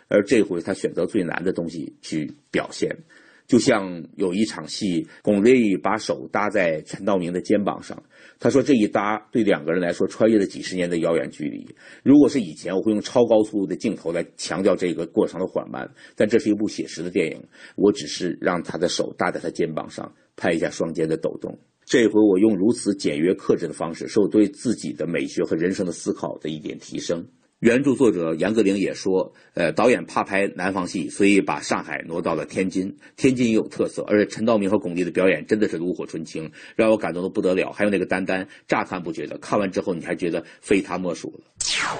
Speaker 19: 而这回他选择最难的东西去表现，就像有一场戏，巩俐把手搭在陈道明的肩膀上，他说这一搭对两个人来说穿越了几十年的遥远距离。如果是以前，我会用超高速度的镜头来强调这个过程的缓慢，但这是一部写实的电影，我只是让他的手搭在他肩膀上，拍一下双肩的抖动。这回我用如此简约克制的方式，是我对自己的美学和人生的思考的一点提升。原著作者杨歌苓也说，呃，导演怕拍南方戏，所以把上海挪到了天津。天津也有特色，而且陈道明和巩俐的表演真的是炉火纯青，让我感动的不得了。还有那个丹丹，乍看不觉得，看完之后你还觉得非他莫属了。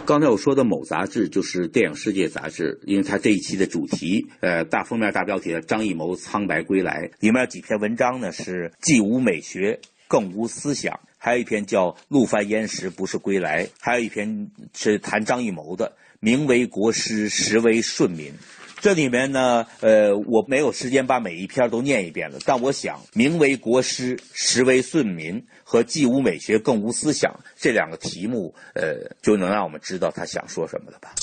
Speaker 19: 刚才我说的某杂志就是《电影世界》杂志，因为它这一期的主题，呃，大封面大标题的张艺谋苍白归来，里面几篇文章呢，是既无美学。更无思想，还有一篇叫《陆犯焉识不是归来》，还有一篇是谈张艺谋的，名为国师，实为顺民。这里面呢，呃，我没有时间把每一篇都念一遍了，但我想，名为国师，实为顺民和既无美学，更无思想这两个题目，呃，就能让我们知道他想说什么了吧。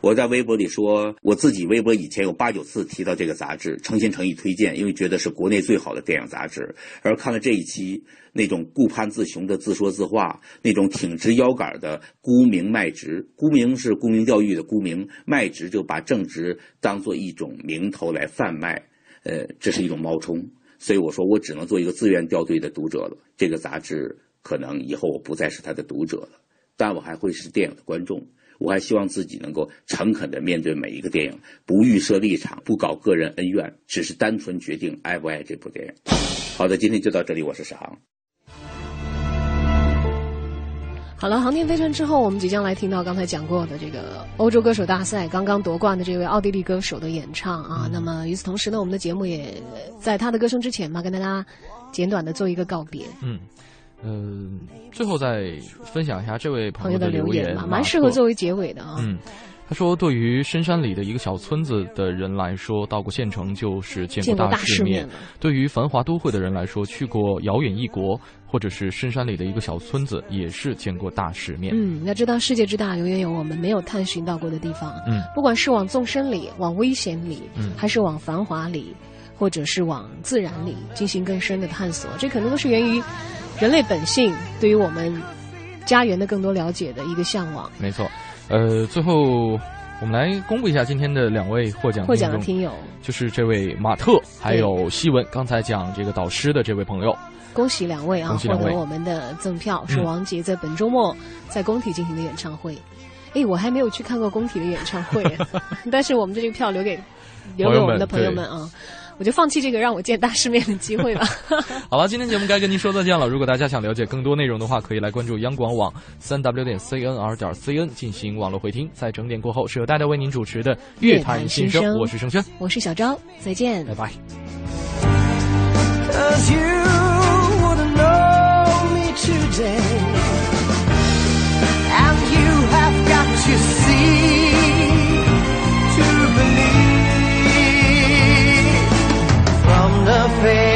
Speaker 19: 我在微博里说，我自己微博以前有八九次提到这个杂志，诚心诚意推荐，因为觉得是国内最好的电影杂志。而看了这一期。那种顾盼自雄的自说自话，那种挺直腰杆的沽名卖直，沽名是沽名钓誉的沽名，卖直就把正直当做一种名头来贩卖，呃，这是一种冒充。所以我说，我只能做一个自愿掉队的读者了。这个杂志可能以后我不再是他的读者了，但我还会是电影的观众。我还希望自己能够诚恳地面对每一个电影，不预设立场，不搞个人恩怨，只是单纯决定爱不爱这部电影。好的，今天就到这里，我是史航。
Speaker 2: 好了，航天飞船之后，我们即将来听到刚才讲过的这个欧洲歌手大赛刚刚夺冠的这位奥地利歌手的演唱啊。那么与此同时呢，我们的节目也在他的歌声之前嘛，跟大家简短的做一个告别。
Speaker 1: 嗯，呃，最后再分享一下这位
Speaker 2: 朋友
Speaker 1: 的留
Speaker 2: 言嘛，蛮适合作为结尾的啊。
Speaker 1: 嗯。他说：“对于深山里的一个小村子的人来说，到过县城就是见过大世面；对于繁华都会的人来说，去过遥远异国，或者是深山里的一个小村子，也是见过大世面。
Speaker 2: 嗯，要知道世界之大，永远有我们没有探寻到过的地方。
Speaker 1: 嗯，
Speaker 2: 不管是往纵深里、往危险里，嗯，还是往繁华里，或者是往自然里进行更深的探索，这可能都是源于人类本性对于我们家园的更多了解的一个向往。
Speaker 1: 没错。”呃，最后我们来公布一下今天的两位获奖
Speaker 2: 获奖的听友，
Speaker 1: 就是这位马特还有西文。刚才讲这个导师的这位朋友，
Speaker 2: 恭喜两位啊，获得我们的赠票，是王杰在本周末在工体进行的演唱会。哎，我还没有去看过工体的演唱会，但是我们这个票留给留给我们的朋友们啊。我就放弃这个让我见大世面的机会吧。
Speaker 1: 好了，今天节目该跟您说再见了。如果大家想了解更多内容的话，可以来关注央广网三 w 点 cnr 点 cn 进行网络回听。在整点过后是由大家为您主持的《乐坛新生》，我是盛轩，
Speaker 2: 我是小昭，再见，
Speaker 1: 拜拜。
Speaker 17: To see, to believe. the face.